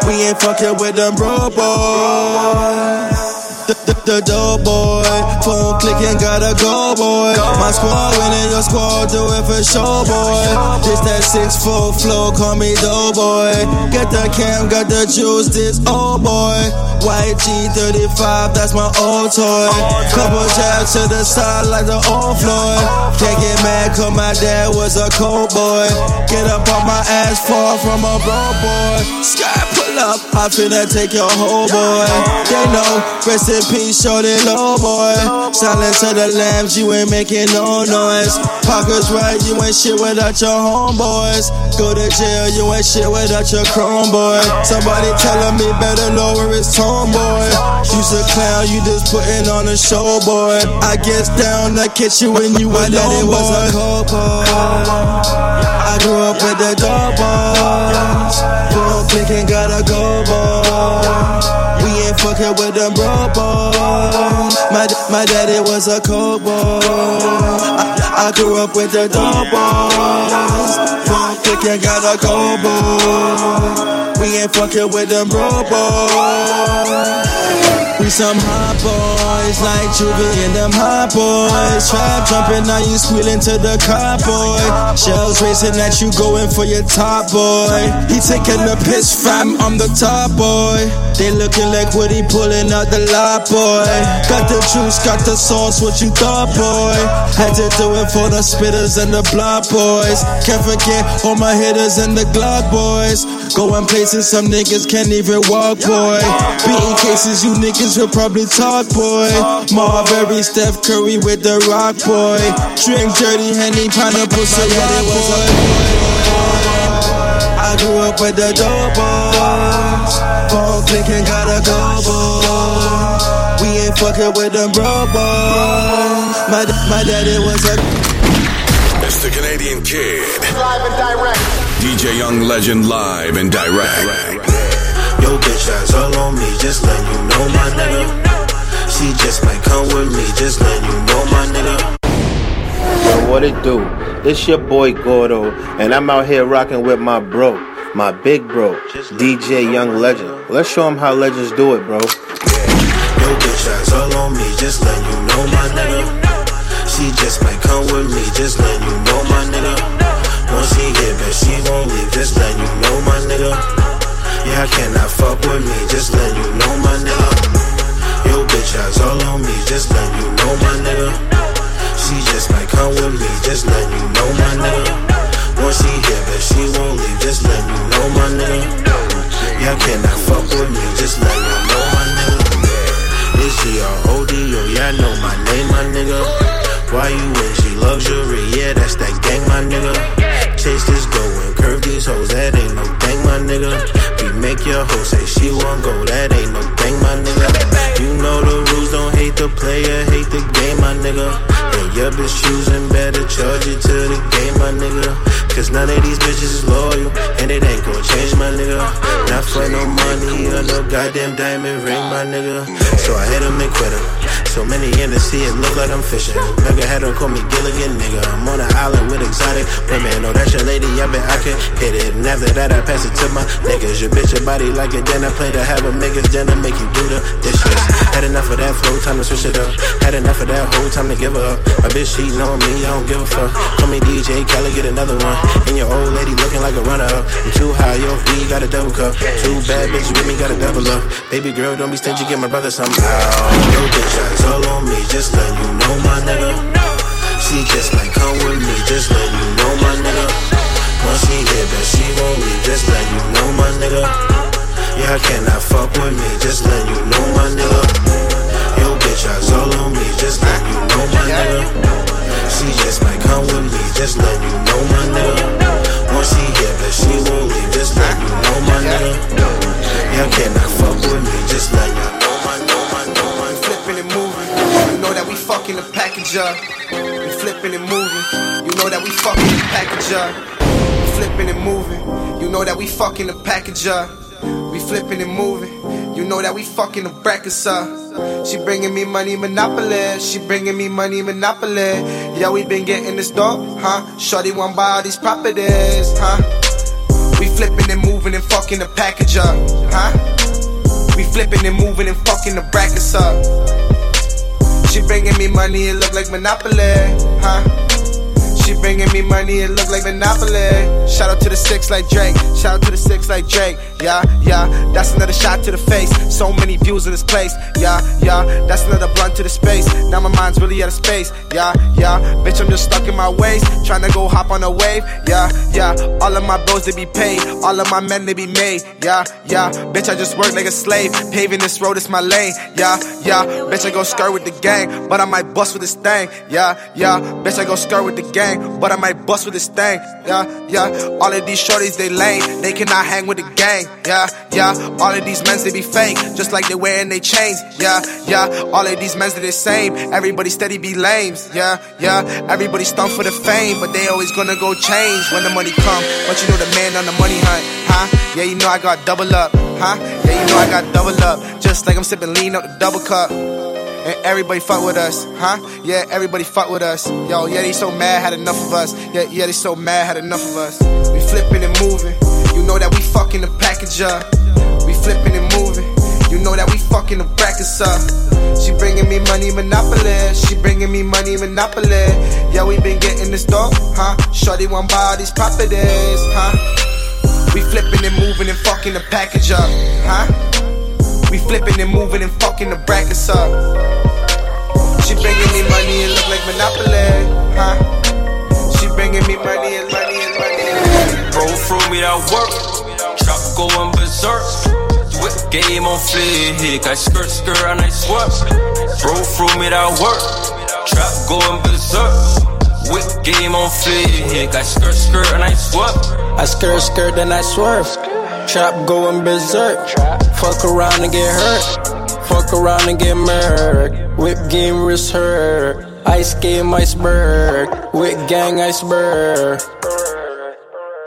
We ain't fucking with them bro boys. The, the, the dope boy, phone clicking, gotta go, boy. My squad winning, your squad do it for show boy. This that six foot flow, call me dope boy. Get the cam, got the juice, this old boy. White G35, that's my old toy. Couple jabs to the side like the old Floyd. Can't get mad, cause my dad was a cold boy. Get up on my ass, fall from a bro boy. Sky pull up, I finna take your whole boy. They know, rest in peace, shorty low boy. Silent to the lambs, you ain't making no noise. Pockets right, you ain't shit without your homeboys. Go to jail, you ain't shit without your chrome boy. Somebody telling me better lower his tone, boy. You's a clown, you just putting on a show, boy. I guess down, I catch you when you alone, that it was a cold boy. I grew up with the dope boys. Boom, clicking, gotta go, boy. We ain't fucking with them bro boys. My, my daddy was a cold boy. I, I grew up with the dope boys. Boom, clicking, gotta go, boy. We ain't fucking with them bro some hot boys, like Juvie and them hot boys. Trap jumping, now you squealing to the car, boy. Shells racing at you, going for your top, boy. He taking the piss, fam, I'm the top, boy. They looking like Woody pulling out the lot, boy. Got the juice, got the sauce, what you thought, boy? Had to do it for the spitters and the block boys. Can't forget all my hitters and the Glock boys. Going places some niggas can't even walk, boy. Beating cases, you niggas will probably talk, boy. Marbury, Steph Curry with the rock, boy. Drink dirty Henny, pineapple, so yeah, it was a I grew up with the dope boys. Phone clicking, gotta go, boy. We ain't fucking with them bro boys. My, my daddy was a It's the Canadian Kid. Live and direct. DJ Young Legend live and direct. Yo, bitch ass all on me, just let you know, my nigga. She just might come with me, just let you know, my nigga. Yo, what it do? It's your boy Gordo, and I'm out here rocking with my bro, my big bro, DJ Young Legend. Let's show him how legends do it, bro. Yo, bitch ass all on me, just let you know, my nigga. She just might come with me, just let you know, my nigga. Once she get back, she won't leave, just let you know, my nigga. Yeah, I cannot fuck with me, just let you know, my nigga. Yo, bitch ass all on me, just let you know, my nigga. She just might come with me, just let you know, my nigga. Once she get back, she won't leave, just let you know, my nigga. Yeah, I cannot fuck with me, just let you know, my nigga. It's G-R-O-D-O, oh, yeah, I know my name, my nigga. Why you in she luxury? Yeah, that's that gang, my nigga. Taste is going curve these hoes. That ain't no thing, my nigga. We make your hoe say she won't go. That ain't no thing, my nigga. You know the rules. Don't hate the player, hate the game, my nigga. And your bitch choosing better charge it to the game, my nigga. Cause none of these bitches is loyal and it ain't gonna change, my nigga. Not for no money or no goddamn diamond ring, my nigga. So I hit him and quit him. So many in the sea, it look like I'm fishing. Nigga had to call me Gilligan, nigga. I'm on an island with exotic women. Oh, that's your lady, I bet I can hit it. And after that, I pass it to my niggas. Your bitch, your body like it, then I play to have a niggas, then I make you do the dishes. Had enough of that flow, time to switch it up. Had enough of that whole time to give up. My bitch cheating on me, I don't give a fuck. Call me DJ Khaled, get another one. And your old lady looking like a runner up. Too high, yo, V got a double cup. Two bad bitches with me, got a double up. Baby girl, don't be stingy, get my brother some. Ow, yo, bitch, all on me, just let you know, my nigga. She just might come with me, just let you know, my nigga. Once she hit, but she won't leave, just let you know, my nigga. Yeah, I cannot fuck with me, just let you know, my nigga. Yo, bitch, eyes all on me, just let you know, my nigga. She just might come with me, just let you know, my nigga. Once she hit, but she won't leave, just let you know, my nigga. I cannot fuck with me, just let you know, fucking the package up. We flipping and moving, you know that we fucking the package up. We flipping and moving, you know that we fucking the package up. We flipping and moving, you know that we fucking the brackets up. She bringing me money, monopoly. She bringing me money, monopoly. Yeah, we been getting this dope, huh? Shorty want buy all these properties, huh? We flipping and moving and fucking the package up, huh? We flipping and moving and fucking the brackets up. She bringing me money, it look like Monopoly, huh? She bringing me money, it look like Monopoly. Shout out to the six like Drake. Shout out to the six like Drake. Yeah, yeah, that's another shot to the face. So many views in this place. Yeah, yeah, that's another blunt to the space. Now my mind's really out of space. Yeah, yeah, bitch, I'm just stuck in my ways. Trying to go hop on a wave. Yeah, yeah, all of my bros to be paid. All of my men to be made. Yeah, yeah, bitch, I just work like a slave. Paving this road, it's my lane. Yeah, yeah, bitch, I go skirt with the gang. But I might bust with this thing. Yeah, yeah, bitch, I go skirt with the gang but I might bust with this thing. Yeah, yeah. All of these shorties, they lame. They cannot hang with the gang. Yeah, yeah. All of these men, they be fake. Just like they wearing they chains. Yeah, yeah. All of these men, they the same. Everybody steady be lames. Yeah, yeah. Everybody stump for the fame, but they always gonna go change when the money come. But you know the man on the money hunt, huh? Yeah, you know I got double up, huh? Yeah, you know I got double up. Just like I'm sipping lean up the double cup. And everybody fuck with us, huh? Yeah, everybody fuck with us. Yo, yeah, they so mad, had enough of us. Yeah, yeah, they so mad, had enough of us. We flipping and moving. You know that we fucking the package up. We flipping and moving. You know that we fucking the brackets up. She bringing me money, monopoly. She bringing me money, monopoly. Yeah, we been getting this dope, huh? Shorty want buy all these properties, huh? We flipping and moving and fucking the package up, huh? We flipping and moving and fucking the brackets up. She bringing me money, it look like Monopoly, huh? She bringing me money and money and money. And. Bro, through me that work, trap going berserk. Whip game on flick, I skirt, skirt, and I swerve. Bro, through me that work, trap going berserk. Whip game on flick, I skirt, skirt, and I swerve. I skirt, skirt, then I swerve. Trap going berserk. Fuck around and get hurt. Fuck around and get murked. Whip game wrist hurt. Ice game iceberg. Whip gang iceberg.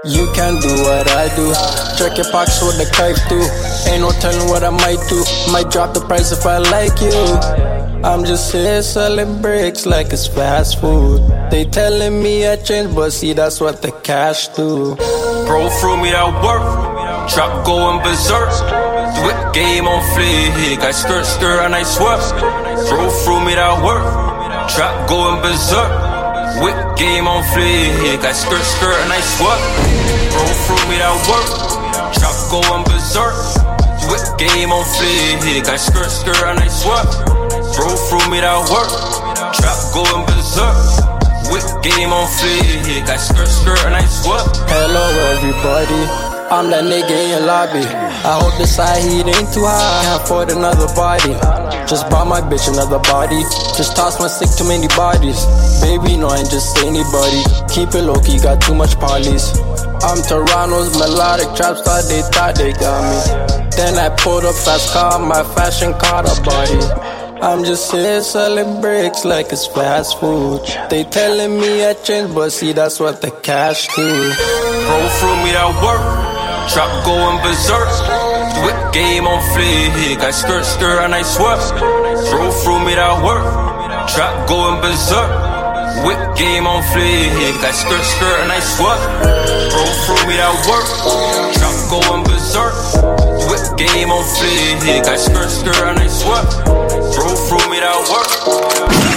You can do what I do. Check your pockets with the knife too. Ain't no telling what I might do. Might drop the price if I like you. I'm just here selling bricks like it's fast food. They telling me I change, but see that's what the cash do. Bro, through me that work. Trap going berserk. Whip game on flick. I skirt, skirt, and I swerve. Throw through me that work. Trap going berserk. Whip game on flick. I skirt, skirt, and I swerve. Throw through me that work. Trap going berserk. Whip game on flick. I skirt, skirt, and I swerve. Throw through me that work. Trap going berserk. Whip game on flick. I skirt, skirt, and I swerve. Hello, everybody. I'm that nigga in lobby. I hope the side heat ain't too high. Can't afford another body. Just bought my bitch another body. Just toss my sick too many bodies. Baby, no, I ain't just anybody. Keep it low key, got too much polys. I'm Toronto's melodic trap star, they thought they got me. Then I pulled up fast car, my fashion caught a body. I'm just here selling bricks like it's fast food. They telling me I changed, but see that's what the cash do. Roll through me that work. Trap going berserk. Whip game on fleek. I skirt, skirt, and I swerve. Roll through me that work. Trap going berserk. Whip game on fleek. I skirt, skirt, and I swerve. Roll through me that work. Trap going berserk. Whip game on fleek. I skirt, skirt, and I swerve. Roll through me that work.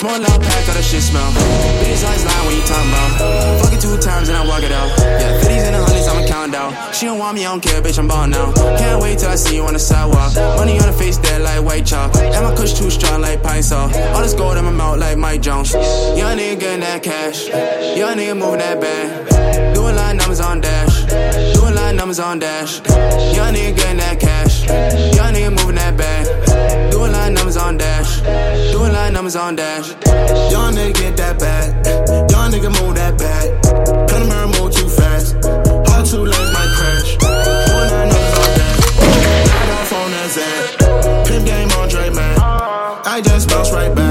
Small loud pack, all the shit smell. Bitches always lying when you talking about. Fuck it two times and I walk it out. Yeah, 50s and the hundreds, I'ma count out. She don't want me, I don't care, bitch, I'm ball now. Can't wait till I see you on the sidewalk. Money on the face, dead like white chalk. And my kush too strong like pine saw. All this gold in my mouth like Mike Jones. Young nigga getting that cash. Young nigga moving that bag. Doing line numbers on dash. Doing line numbers on dash. Young nigga getting that cash. Young nigga moving that bag. Doing line numbers on dash. Doing line numbers on dash. Young nigga get that bag. Young nigga move that bag. Panamera move too fast. All two lanes might crash. Doing line numbers on dash. Got off on that. Pimp game on Dre, man. I just bounce right back.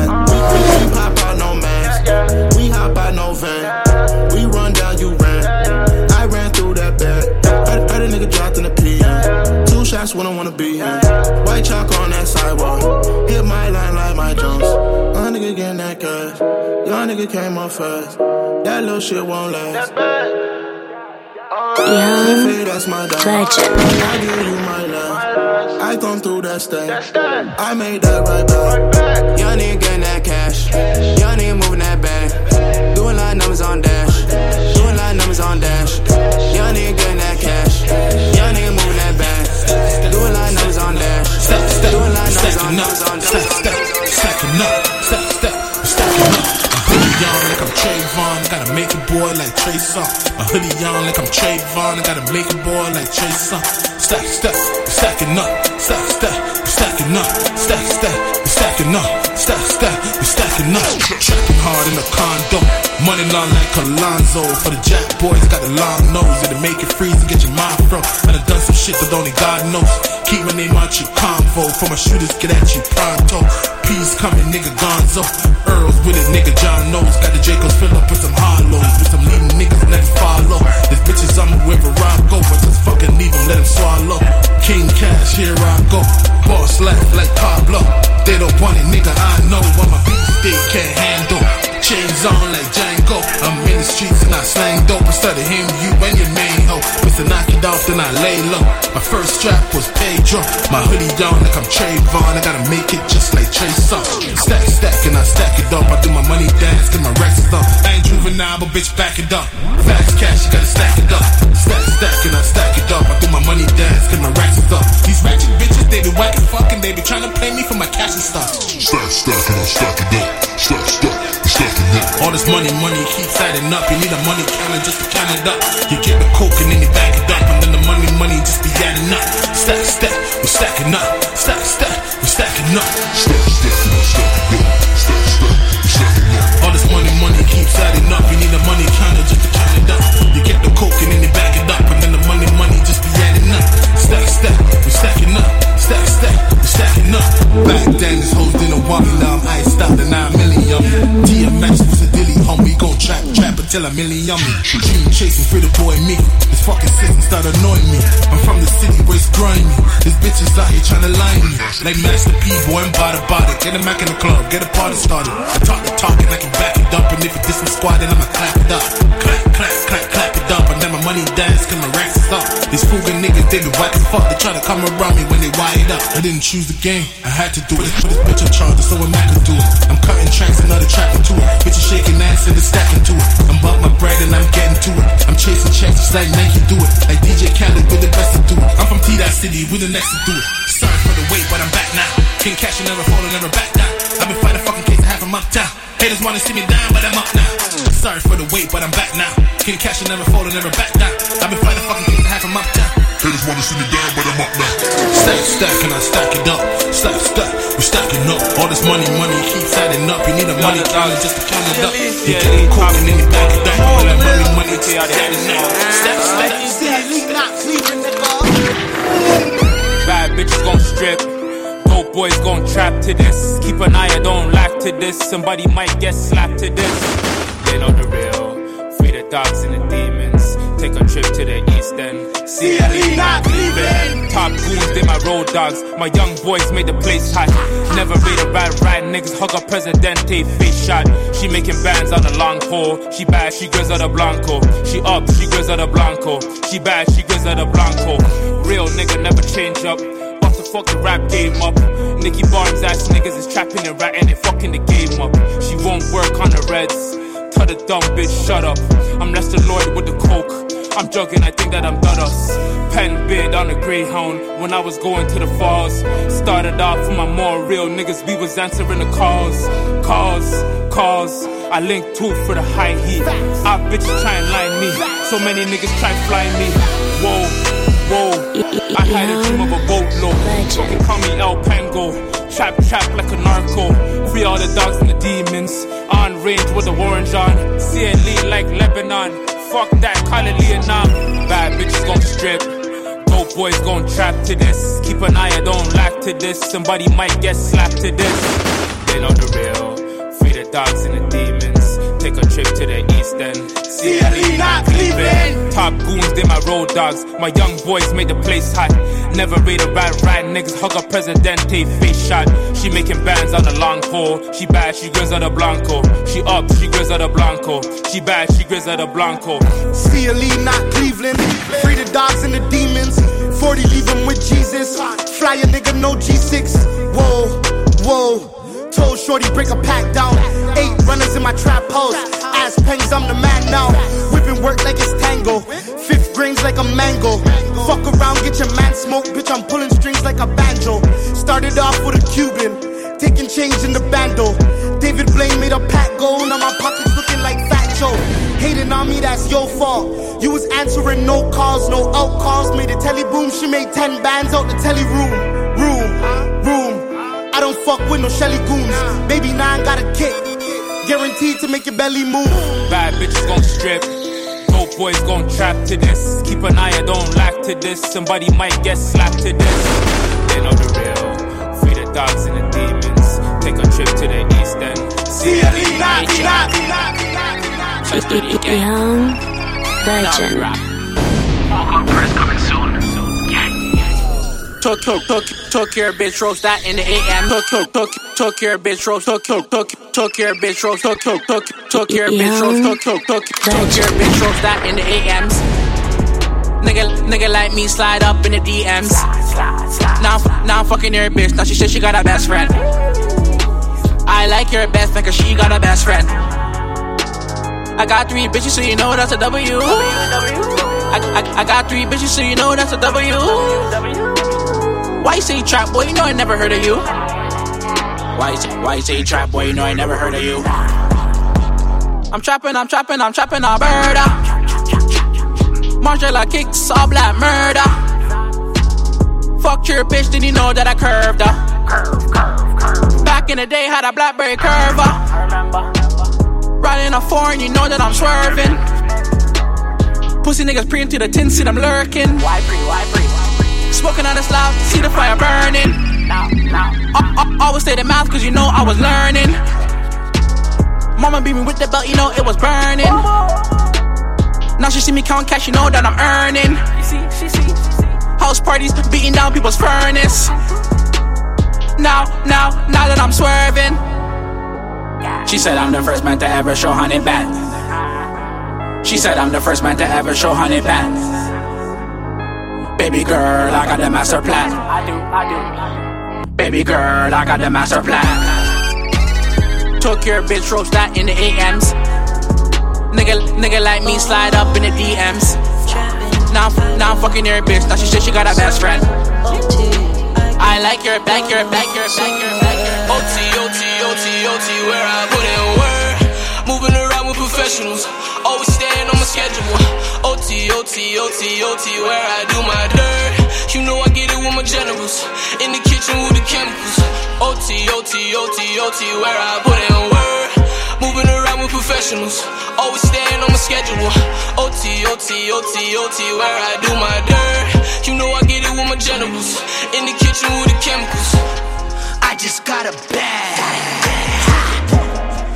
PM. Two shots when I wanna be in. White chalk on that sidewalk. Hit my line like Mike Jones. Young nigga getting that cash. Young nigga came up fast. That little shit won't last. Young that's my dog. legend. I give you my love. I come through that stain. I made that right back. Young nigga getting that cash. Young nigga moving that bag. Doing line numbers on dash. Doing line numbers on dash. Young nigga getting that cash. On numbers on dash. Stacking up, step, step, stacking up. A hoodie on like I'm Trayvon, gotta make it boy like Trey Songz. A hoodie on like I'm Trayvon, gotta make it boy like Trey Songz. Stack, stack, stacking up, stack, stack, stacking up, stack, stack, stacking up, stack, stack, stacking up. Tracking hard in the condo, money long like Alonzo. For the jack boys, got the long nose, it'll make it freeze and get your mind from. I done shit that only God knows. Keep my name out your convo, for my shooters get at you pronto. Peace coming, nigga Gonzo. Earls with it, nigga John knows. Got the Jacobs fill up with some hollows, with some leading niggas let it follow. There's bitches I'm wherever I go, but just fucking leave them, let them swallow. King Cash, here I go. Boss laugh like Pablo. They don't want it, nigga, I know what my beats they can't handle. Chains on like Django. I'm in the streets and I slang dope. Instead of him, you and your main hoe. Mr. Knock it off, then I lay low. My first strap was Pedro. My hoodie down like I'm Trayvon. I gotta make it just like Trey Songz. Stack, stack, and I stack it up. I do my money dance, get my racks up. I ain't juvenile, but bitch, back it up. Fast cash, you gotta stack it up. Stack, stack, and I stack it up. I do my money dance, get my racks up. These ratchet bitches, they be whacking fucking. They be trying to play me for my cash and stuff. Stack, stack, and I stack it up. Stack, stack, we stacking up. All this money, money keeps adding up. You need a money counter just to count it up. You get the coke and then you bag it up, and then the money, money just be adding up. Stack, stack, we stacking up. Stack, stack, we stacking up. Stack, stack, and I stack up. Stack, stack, we stacking up. All this money, money keeps adding up. You need a money counter just to count it up. You get the coke and then you bag it up, and then the money, money just be adding up. Stack, stack, we stacking up. Stack, stack, we stacking up. Back then, this hoes didn't want me, now I'm iced nine million. DMX was a dilly, homie, go trap, trap until a million me. Dream chasing for the boy me. This fucking system start annoying me. I'm from the city where it's grimy. These bitches out here trying to line me. Like Master P, boy, I'm bada bada. Get a Mac in the club, get a party started. I talk the talk I can back it up. And if it this one squad, then I'ma clap it up. Clap, money dance, my racks is up. These fuga niggas, they be whacking fuck. They try to come around me when they wired up. I didn't choose the game, I had to do it. Put this bitch in charge, so I'm could do it. I'm cutting tracks, another track into it. Bitches shaking ass and it's stacking to it. I'm bump my bread and I'm getting to it. I'm chasing checks, just like Nike do it. Like DJ Khaled, with the best to do it. I'm from T Dot City, we the next to do it. Sorry for the wait, but I'm back now. King Cash, never fall, never back down. I've been fighting fucking case, I have them up down. Haters wanna see me down, but I'm up now. Sorry for the wait, but I'm back now. King Cash, never fall, never back down. I've been fighting fucking case, I have them up down. Haters wanna see me down, but I'm up now. Stack, stack, and I stack it up. Stack, stack, we stacking up. All this money, money keeps adding up. You need a money dollar just to count it up. You get it cool and then you back it up. All that money, money keeps adding up. Stack, stack. Bad bitches gon' strip. Boys gon' trap to this. Keep an eye, I don't laugh to this. Somebody might get slapped to this. They know the real. Free the dogs and the demons. Take a trip to the east end. See CLE not leaving. Top goons, they my road dogs. My young boys made the place hot. Never made a bad ride. Niggas hug a presidente face shot. She making bands on the long pole. She bad, she Griselda Blanco. She up, she Griselda Blanco. She bad, she Griselda Blanco. Real nigga never change up. Bust the rap game up. Nicky Barnes ass niggas is trapping and ratting and fucking the game up. She won't work on the reds. Tell the dumb bitch, shut up. I'm Lester Lloyd with the coke. I'm joking, I think that I'm Dudos. Pen bid on a Greyhound when I was going to the falls. Started off with my more real niggas, we was answering the calls. Calls, calls. I linked two for the high heat. Our bitches try and line me. So many niggas try and fly me. Whoa, whoa. I had a dream of a boatload. Fucking call me El Pango. Trap, trap like a narco. Free all the dogs and the demons. On range with the orange on. CLE like Lebanon. Fuck that, call it Leonam. Bad bitches gon' strip. Dope boys gon' trap to this. Keep an eye, I don't lack to this. Somebody might get slapped to this. They know the real. Free the dogs and the demons. Take a trip to the east end. CLE not leaving. Top goons, they my road dogs. My young boys made the place hot. Never made a bad ride. Niggas hug a presidente face shot. She making bands on the long pole. She bad, she Griselda Blanco. She up, she Griselda Blanco. She bad, she Griselda Blanco. CLE, not Cleveland. Free the dogs and the demons. 40 leave them with Jesus. Fly a nigga, no G6. Whoa, whoa. Told Shorty, break a pack down. Eight runners in my trap house. Ass pengs, I'm the man now. Whipping work like it's tango. Fifth grains like a mango. Fuck around, get your man smoke. Bitch, I'm pulling strings like a banjo. Started off with a Cuban. Taking change in the bando. David Blaine made a pack go. Now my pockets looking like Fat Joe. Hating on me, that's your fault. You was answering no calls, no out calls. Made a telly boom, she made 10 bands out the telly room. Fuck with no Shelly goons. Baby nine got a kick. Guaranteed to make your belly move. Bad bitches gon' strip. Dope boys gon' trap to this. Keep an eye, I don't lack to this. Somebody might get slapped to this. They know the real. Free the dogs and the demons. Take a trip to the east end. CLE not, not, Young legend. Took, took, took, took your bitch roast that in the AM. Took, took, took, took your bitch roast. Took, took, took, took your bitch roast. Took, took, took, took your bitch roast. Took, took, took, took your bitch roast that in the AMs. Nigga, nigga like me slide up in the DMs. Now, now I'm fucking your bitch. Now she said she got a best friend. I like your best friend cause she got a best friend. I got three bitches, so you know that's a W. I, I, I got three bitches, so you know that's a W. Why you say trap boy? You know I never heard of you. Why you say, why you say trap boy? You know I never heard of you. I'm trapping, I'm trapping, I'm trapping Alberta. Marshall kicks all black murder. Fuck your bitch, did you know that I curved her. Back in the day, had a Blackberry curver. I remember. Riding a foreign, you know that I'm swerving. Pussy niggas pre into the tin, see them lurking. Why pre, why pre? Smoking out this loud, see the fire burning. I, I, always stay the mouth, cause you know I was learning. Mama beat me with the belt, you know it was burning. Now she see me count cash, you know that I'm earning. House parties, beating down people's furnace. Now, now, now that I'm swerving. She said I'm the first man to ever show honey back. She said I'm the first man to ever show honey pants. Baby girl, I got the master plan. I do, I do. Baby girl, I got the master plan. Took your bitch ropes that in the AMs. Nigga, nigga like me slide up in the DMs. Now, now I'm fucking your bitch. Now she said she got a best friend. I like your, like your, like your, like your, like your. OT, OT, OT, OT, where I put in work. Moving around with professionals, always staying on my schedule. OT, OT, OT, OT, where I do my dirt. You know I get it with my generals. In the kitchen with the chemicals. OT, OT, OT, OT, where I put in work. Moving around with professionals, always staying on my schedule. OT, OT, OT, OT, where I do my dirt. You know I get it with my generals. In the kitchen with the chemicals. I just got a bag.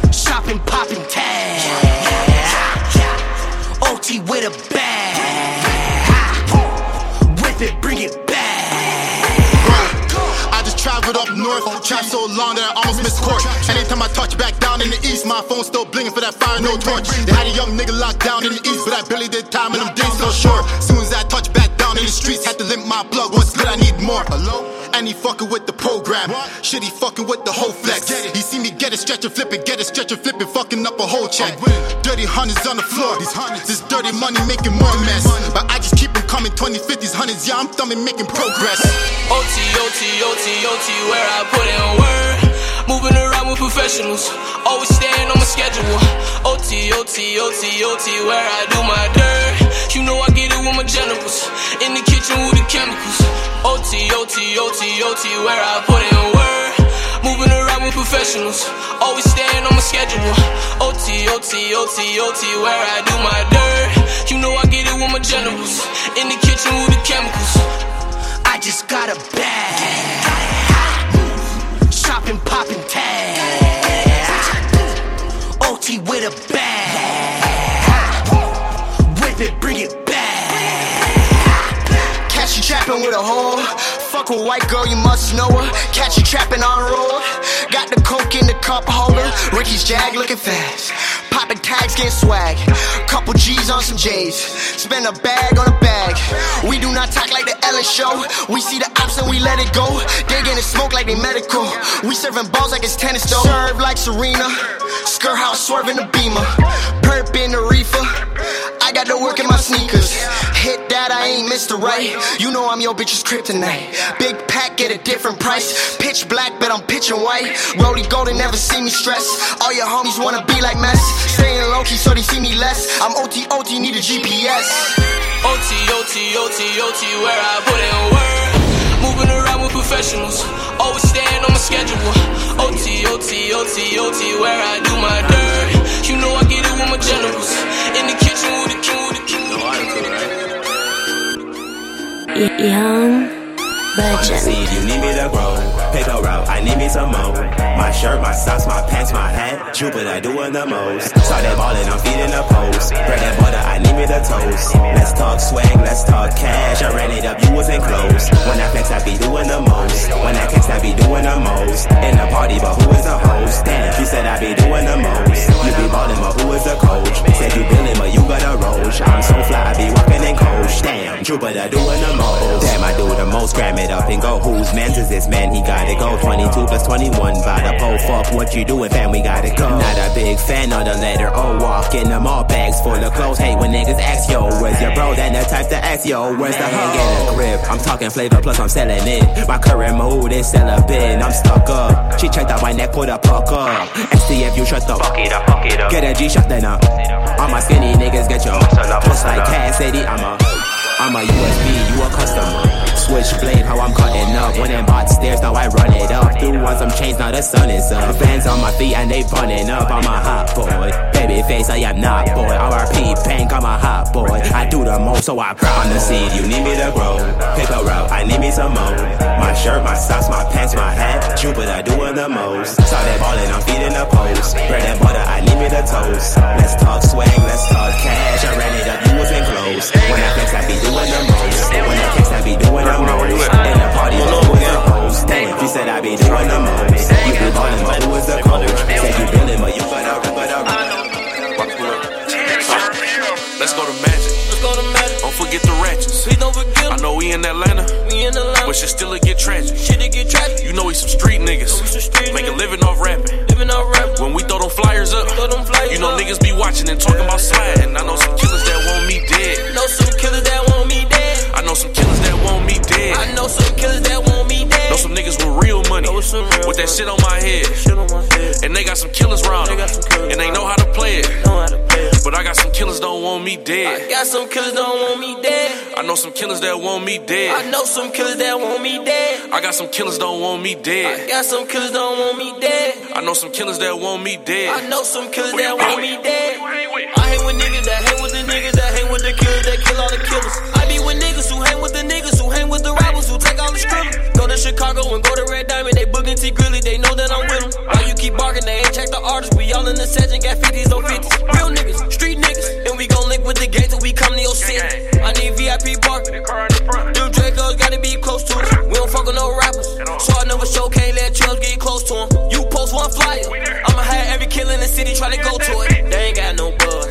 Shopping, popping tag. OT with a bag. Whip it, bring it back. I just traveled up north, trapped so long that I almost missed court. Anytime I touch back down in the east, my phone still blinging for that fire, no torch. They had a young nigga locked down in the east, but I barely did time and them days so short. Soon as I touch back down in the streets, had to limp my plug. What's good? I need more. Hello? And he fucking with the program. Shit, he fucking with the whole flex. He see me get it, stretch and flip it, get it, stretch and flip it, fucking up a whole check. Dirty hundreds on the floor. This dirty money making more mess. But I just keep them coming 2050s, hundreds. Yeah, I'm thumbing, making progress. OT, OT, OT, OT, where I put in work. Moving around with professionals, always staying on my schedule. OT, OT, OT, OT, where I do my dirt. You know I get it with my generals. In the kitchen with the chemicals. OT, OT, OT, OT, where I put in work. Moving around with professionals, always staying on my schedule. OT, OT, OT, OT, where I do my dirt. You know I get it with my generals. In the kitchen with the chemicals. I just got a bag. Shopping, popping tag. OT with a bag. Whip it, bring it back. Catch you trapping with a hoe. Fuck a white girl, you must know her. Catch you trapping on road. Got the coke in the cup holder. Ricky's Jag looking fast. Popping tags, getting swag. Couple G's on some J's. Spend a bag on a bag. We do not talk like the Ellen show. We see the ops and we let it go. They getting smoke like they medical. We serving balls like it's tennis though. Serve like Serena. Skirt house swerving the beamer. Perp in the reefer. Got to work in my sneakers. Hit that, I ain't Mr. Right. You know I'm your bitch's kryptonite. Big pack, at a different price. Pitch black, but I'm pitching white. Rolly golden, never see me stress. All your homies wanna be like mess. Staying low key so they see me less. I'm OT, OT, need a GPS. OT, OT, OT, OT, where I put in work. Moving around with professionals, always staying on my schedule. OT, OT, OT, OT, where I do my dirt. You know I get it with my generals. In the Young Legend. Seed, you need me to grow. A route, I need me some more. My shirt, my socks, my pants, my hat. Jupiter doing the most. Started ballin', I'm feeding the post. Bread and butter, I need me the toast. Let's talk swag, let's talk cash. I ran it up, you wasn't close. When I flex, I be doing the most. When I text, I be doing the most. In the party, but who is the host? Damn, she said I be doing the most. You be ballin', but who is the coach? Said you billin', but you got a roach. I'm so fly, I be walking in coach. Damn, Jupiter doing the most. Damn, I do the most. Gram it up and go. Whose man's is this man? He gotta go. 22 plus 21 by the pole. Fuck what you doing, fam? We gotta go. Not a big fan of the letter O. Walk in them all bags full of clothes. Hate when niggas ask yo, where's your bro? Then the type to ask yo, where's the hoe? Get a grip. I'm talking flavor plus I'm selling it. My current mood is celibate. I'm stuck up. She checked out my neck, put a puck up. STF, you shut the fuck it up, fuck it up. Get a G shot then up. All my skinny niggas get your Just like Cassidy, I'm a I'm a USB, you a customer. Switchblade, how I'm cutting up. When them bought stairs, now I run it up. Threw on some chains, now the sun is up. Fans on my feet and they running up. I'm a hot boy. Baby face, I am not boy. RRP, Pank, I'm a hot boy. I do the most, so I proud. On the seed, you need me to grow. Pick a route, I need me some more. My shirt, my socks, my pants, my hat. Jupiter doing the most. Started ballin', I'm feeding the post. Bread and butter, I need me the toast. Let's talk swag, let's talk cash. I ran it up, you. When I flex, I be doing the most. When I text, I be doing the most. In the party, who was the host? Damn, you said I be doing the most. You be ballin', but who was the coach? Said you billin', but you got out, got get the ratchets. Please don't forget. I know we in Atlanta. We in Atlanta. But shit still get tragic. Shit get tragic. You know we some street niggas. Some Make a living off rapping. Living off rapping. When we throw them flyers up, throw them flyers you know up. niggas be watching and talking about sliding. I know some killers that want me dead. Know some killers that want me dead. I know some killers that want me dead. I know some killers that want me dead. Know some niggas with real money. Know some real with that shit on my head. Shit on my head. And they got some killers around. They got some killers and they know how to play it. Know how to play it. But I got some killers don't want me dead. I got some killers don't want me dead. I know some killers that want me dead. I know some killers that want me dead. I got some killers don't want me dead. I got some killers don't want me dead. I know some killers that want me dead. I know some killers that want me dead. Who you with? I hang with niggas that hang with the niggas that hang with the killers that kill all the killers. I be with niggas who hang with the niggas with the robbers who take all the strippers. Go to Chicago and go to Red Diamond. They booking T Grilly, they know that I'm with them. Why you keep barking? They ain't check the artists. We all in the session, got 50s on 50s. Real niggas, street niggas. And we gon' link with the gang till we come to your city. I need VIP parking. Them Dracos gotta be close to us. We don't fuck with no rappers. So I never show, can't let trails get close to them. You post one flyer. I'ma have every kill in the city try to go to it. They ain't got no buzz.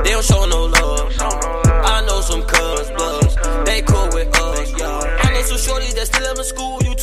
They don't show no love. that still up in school, you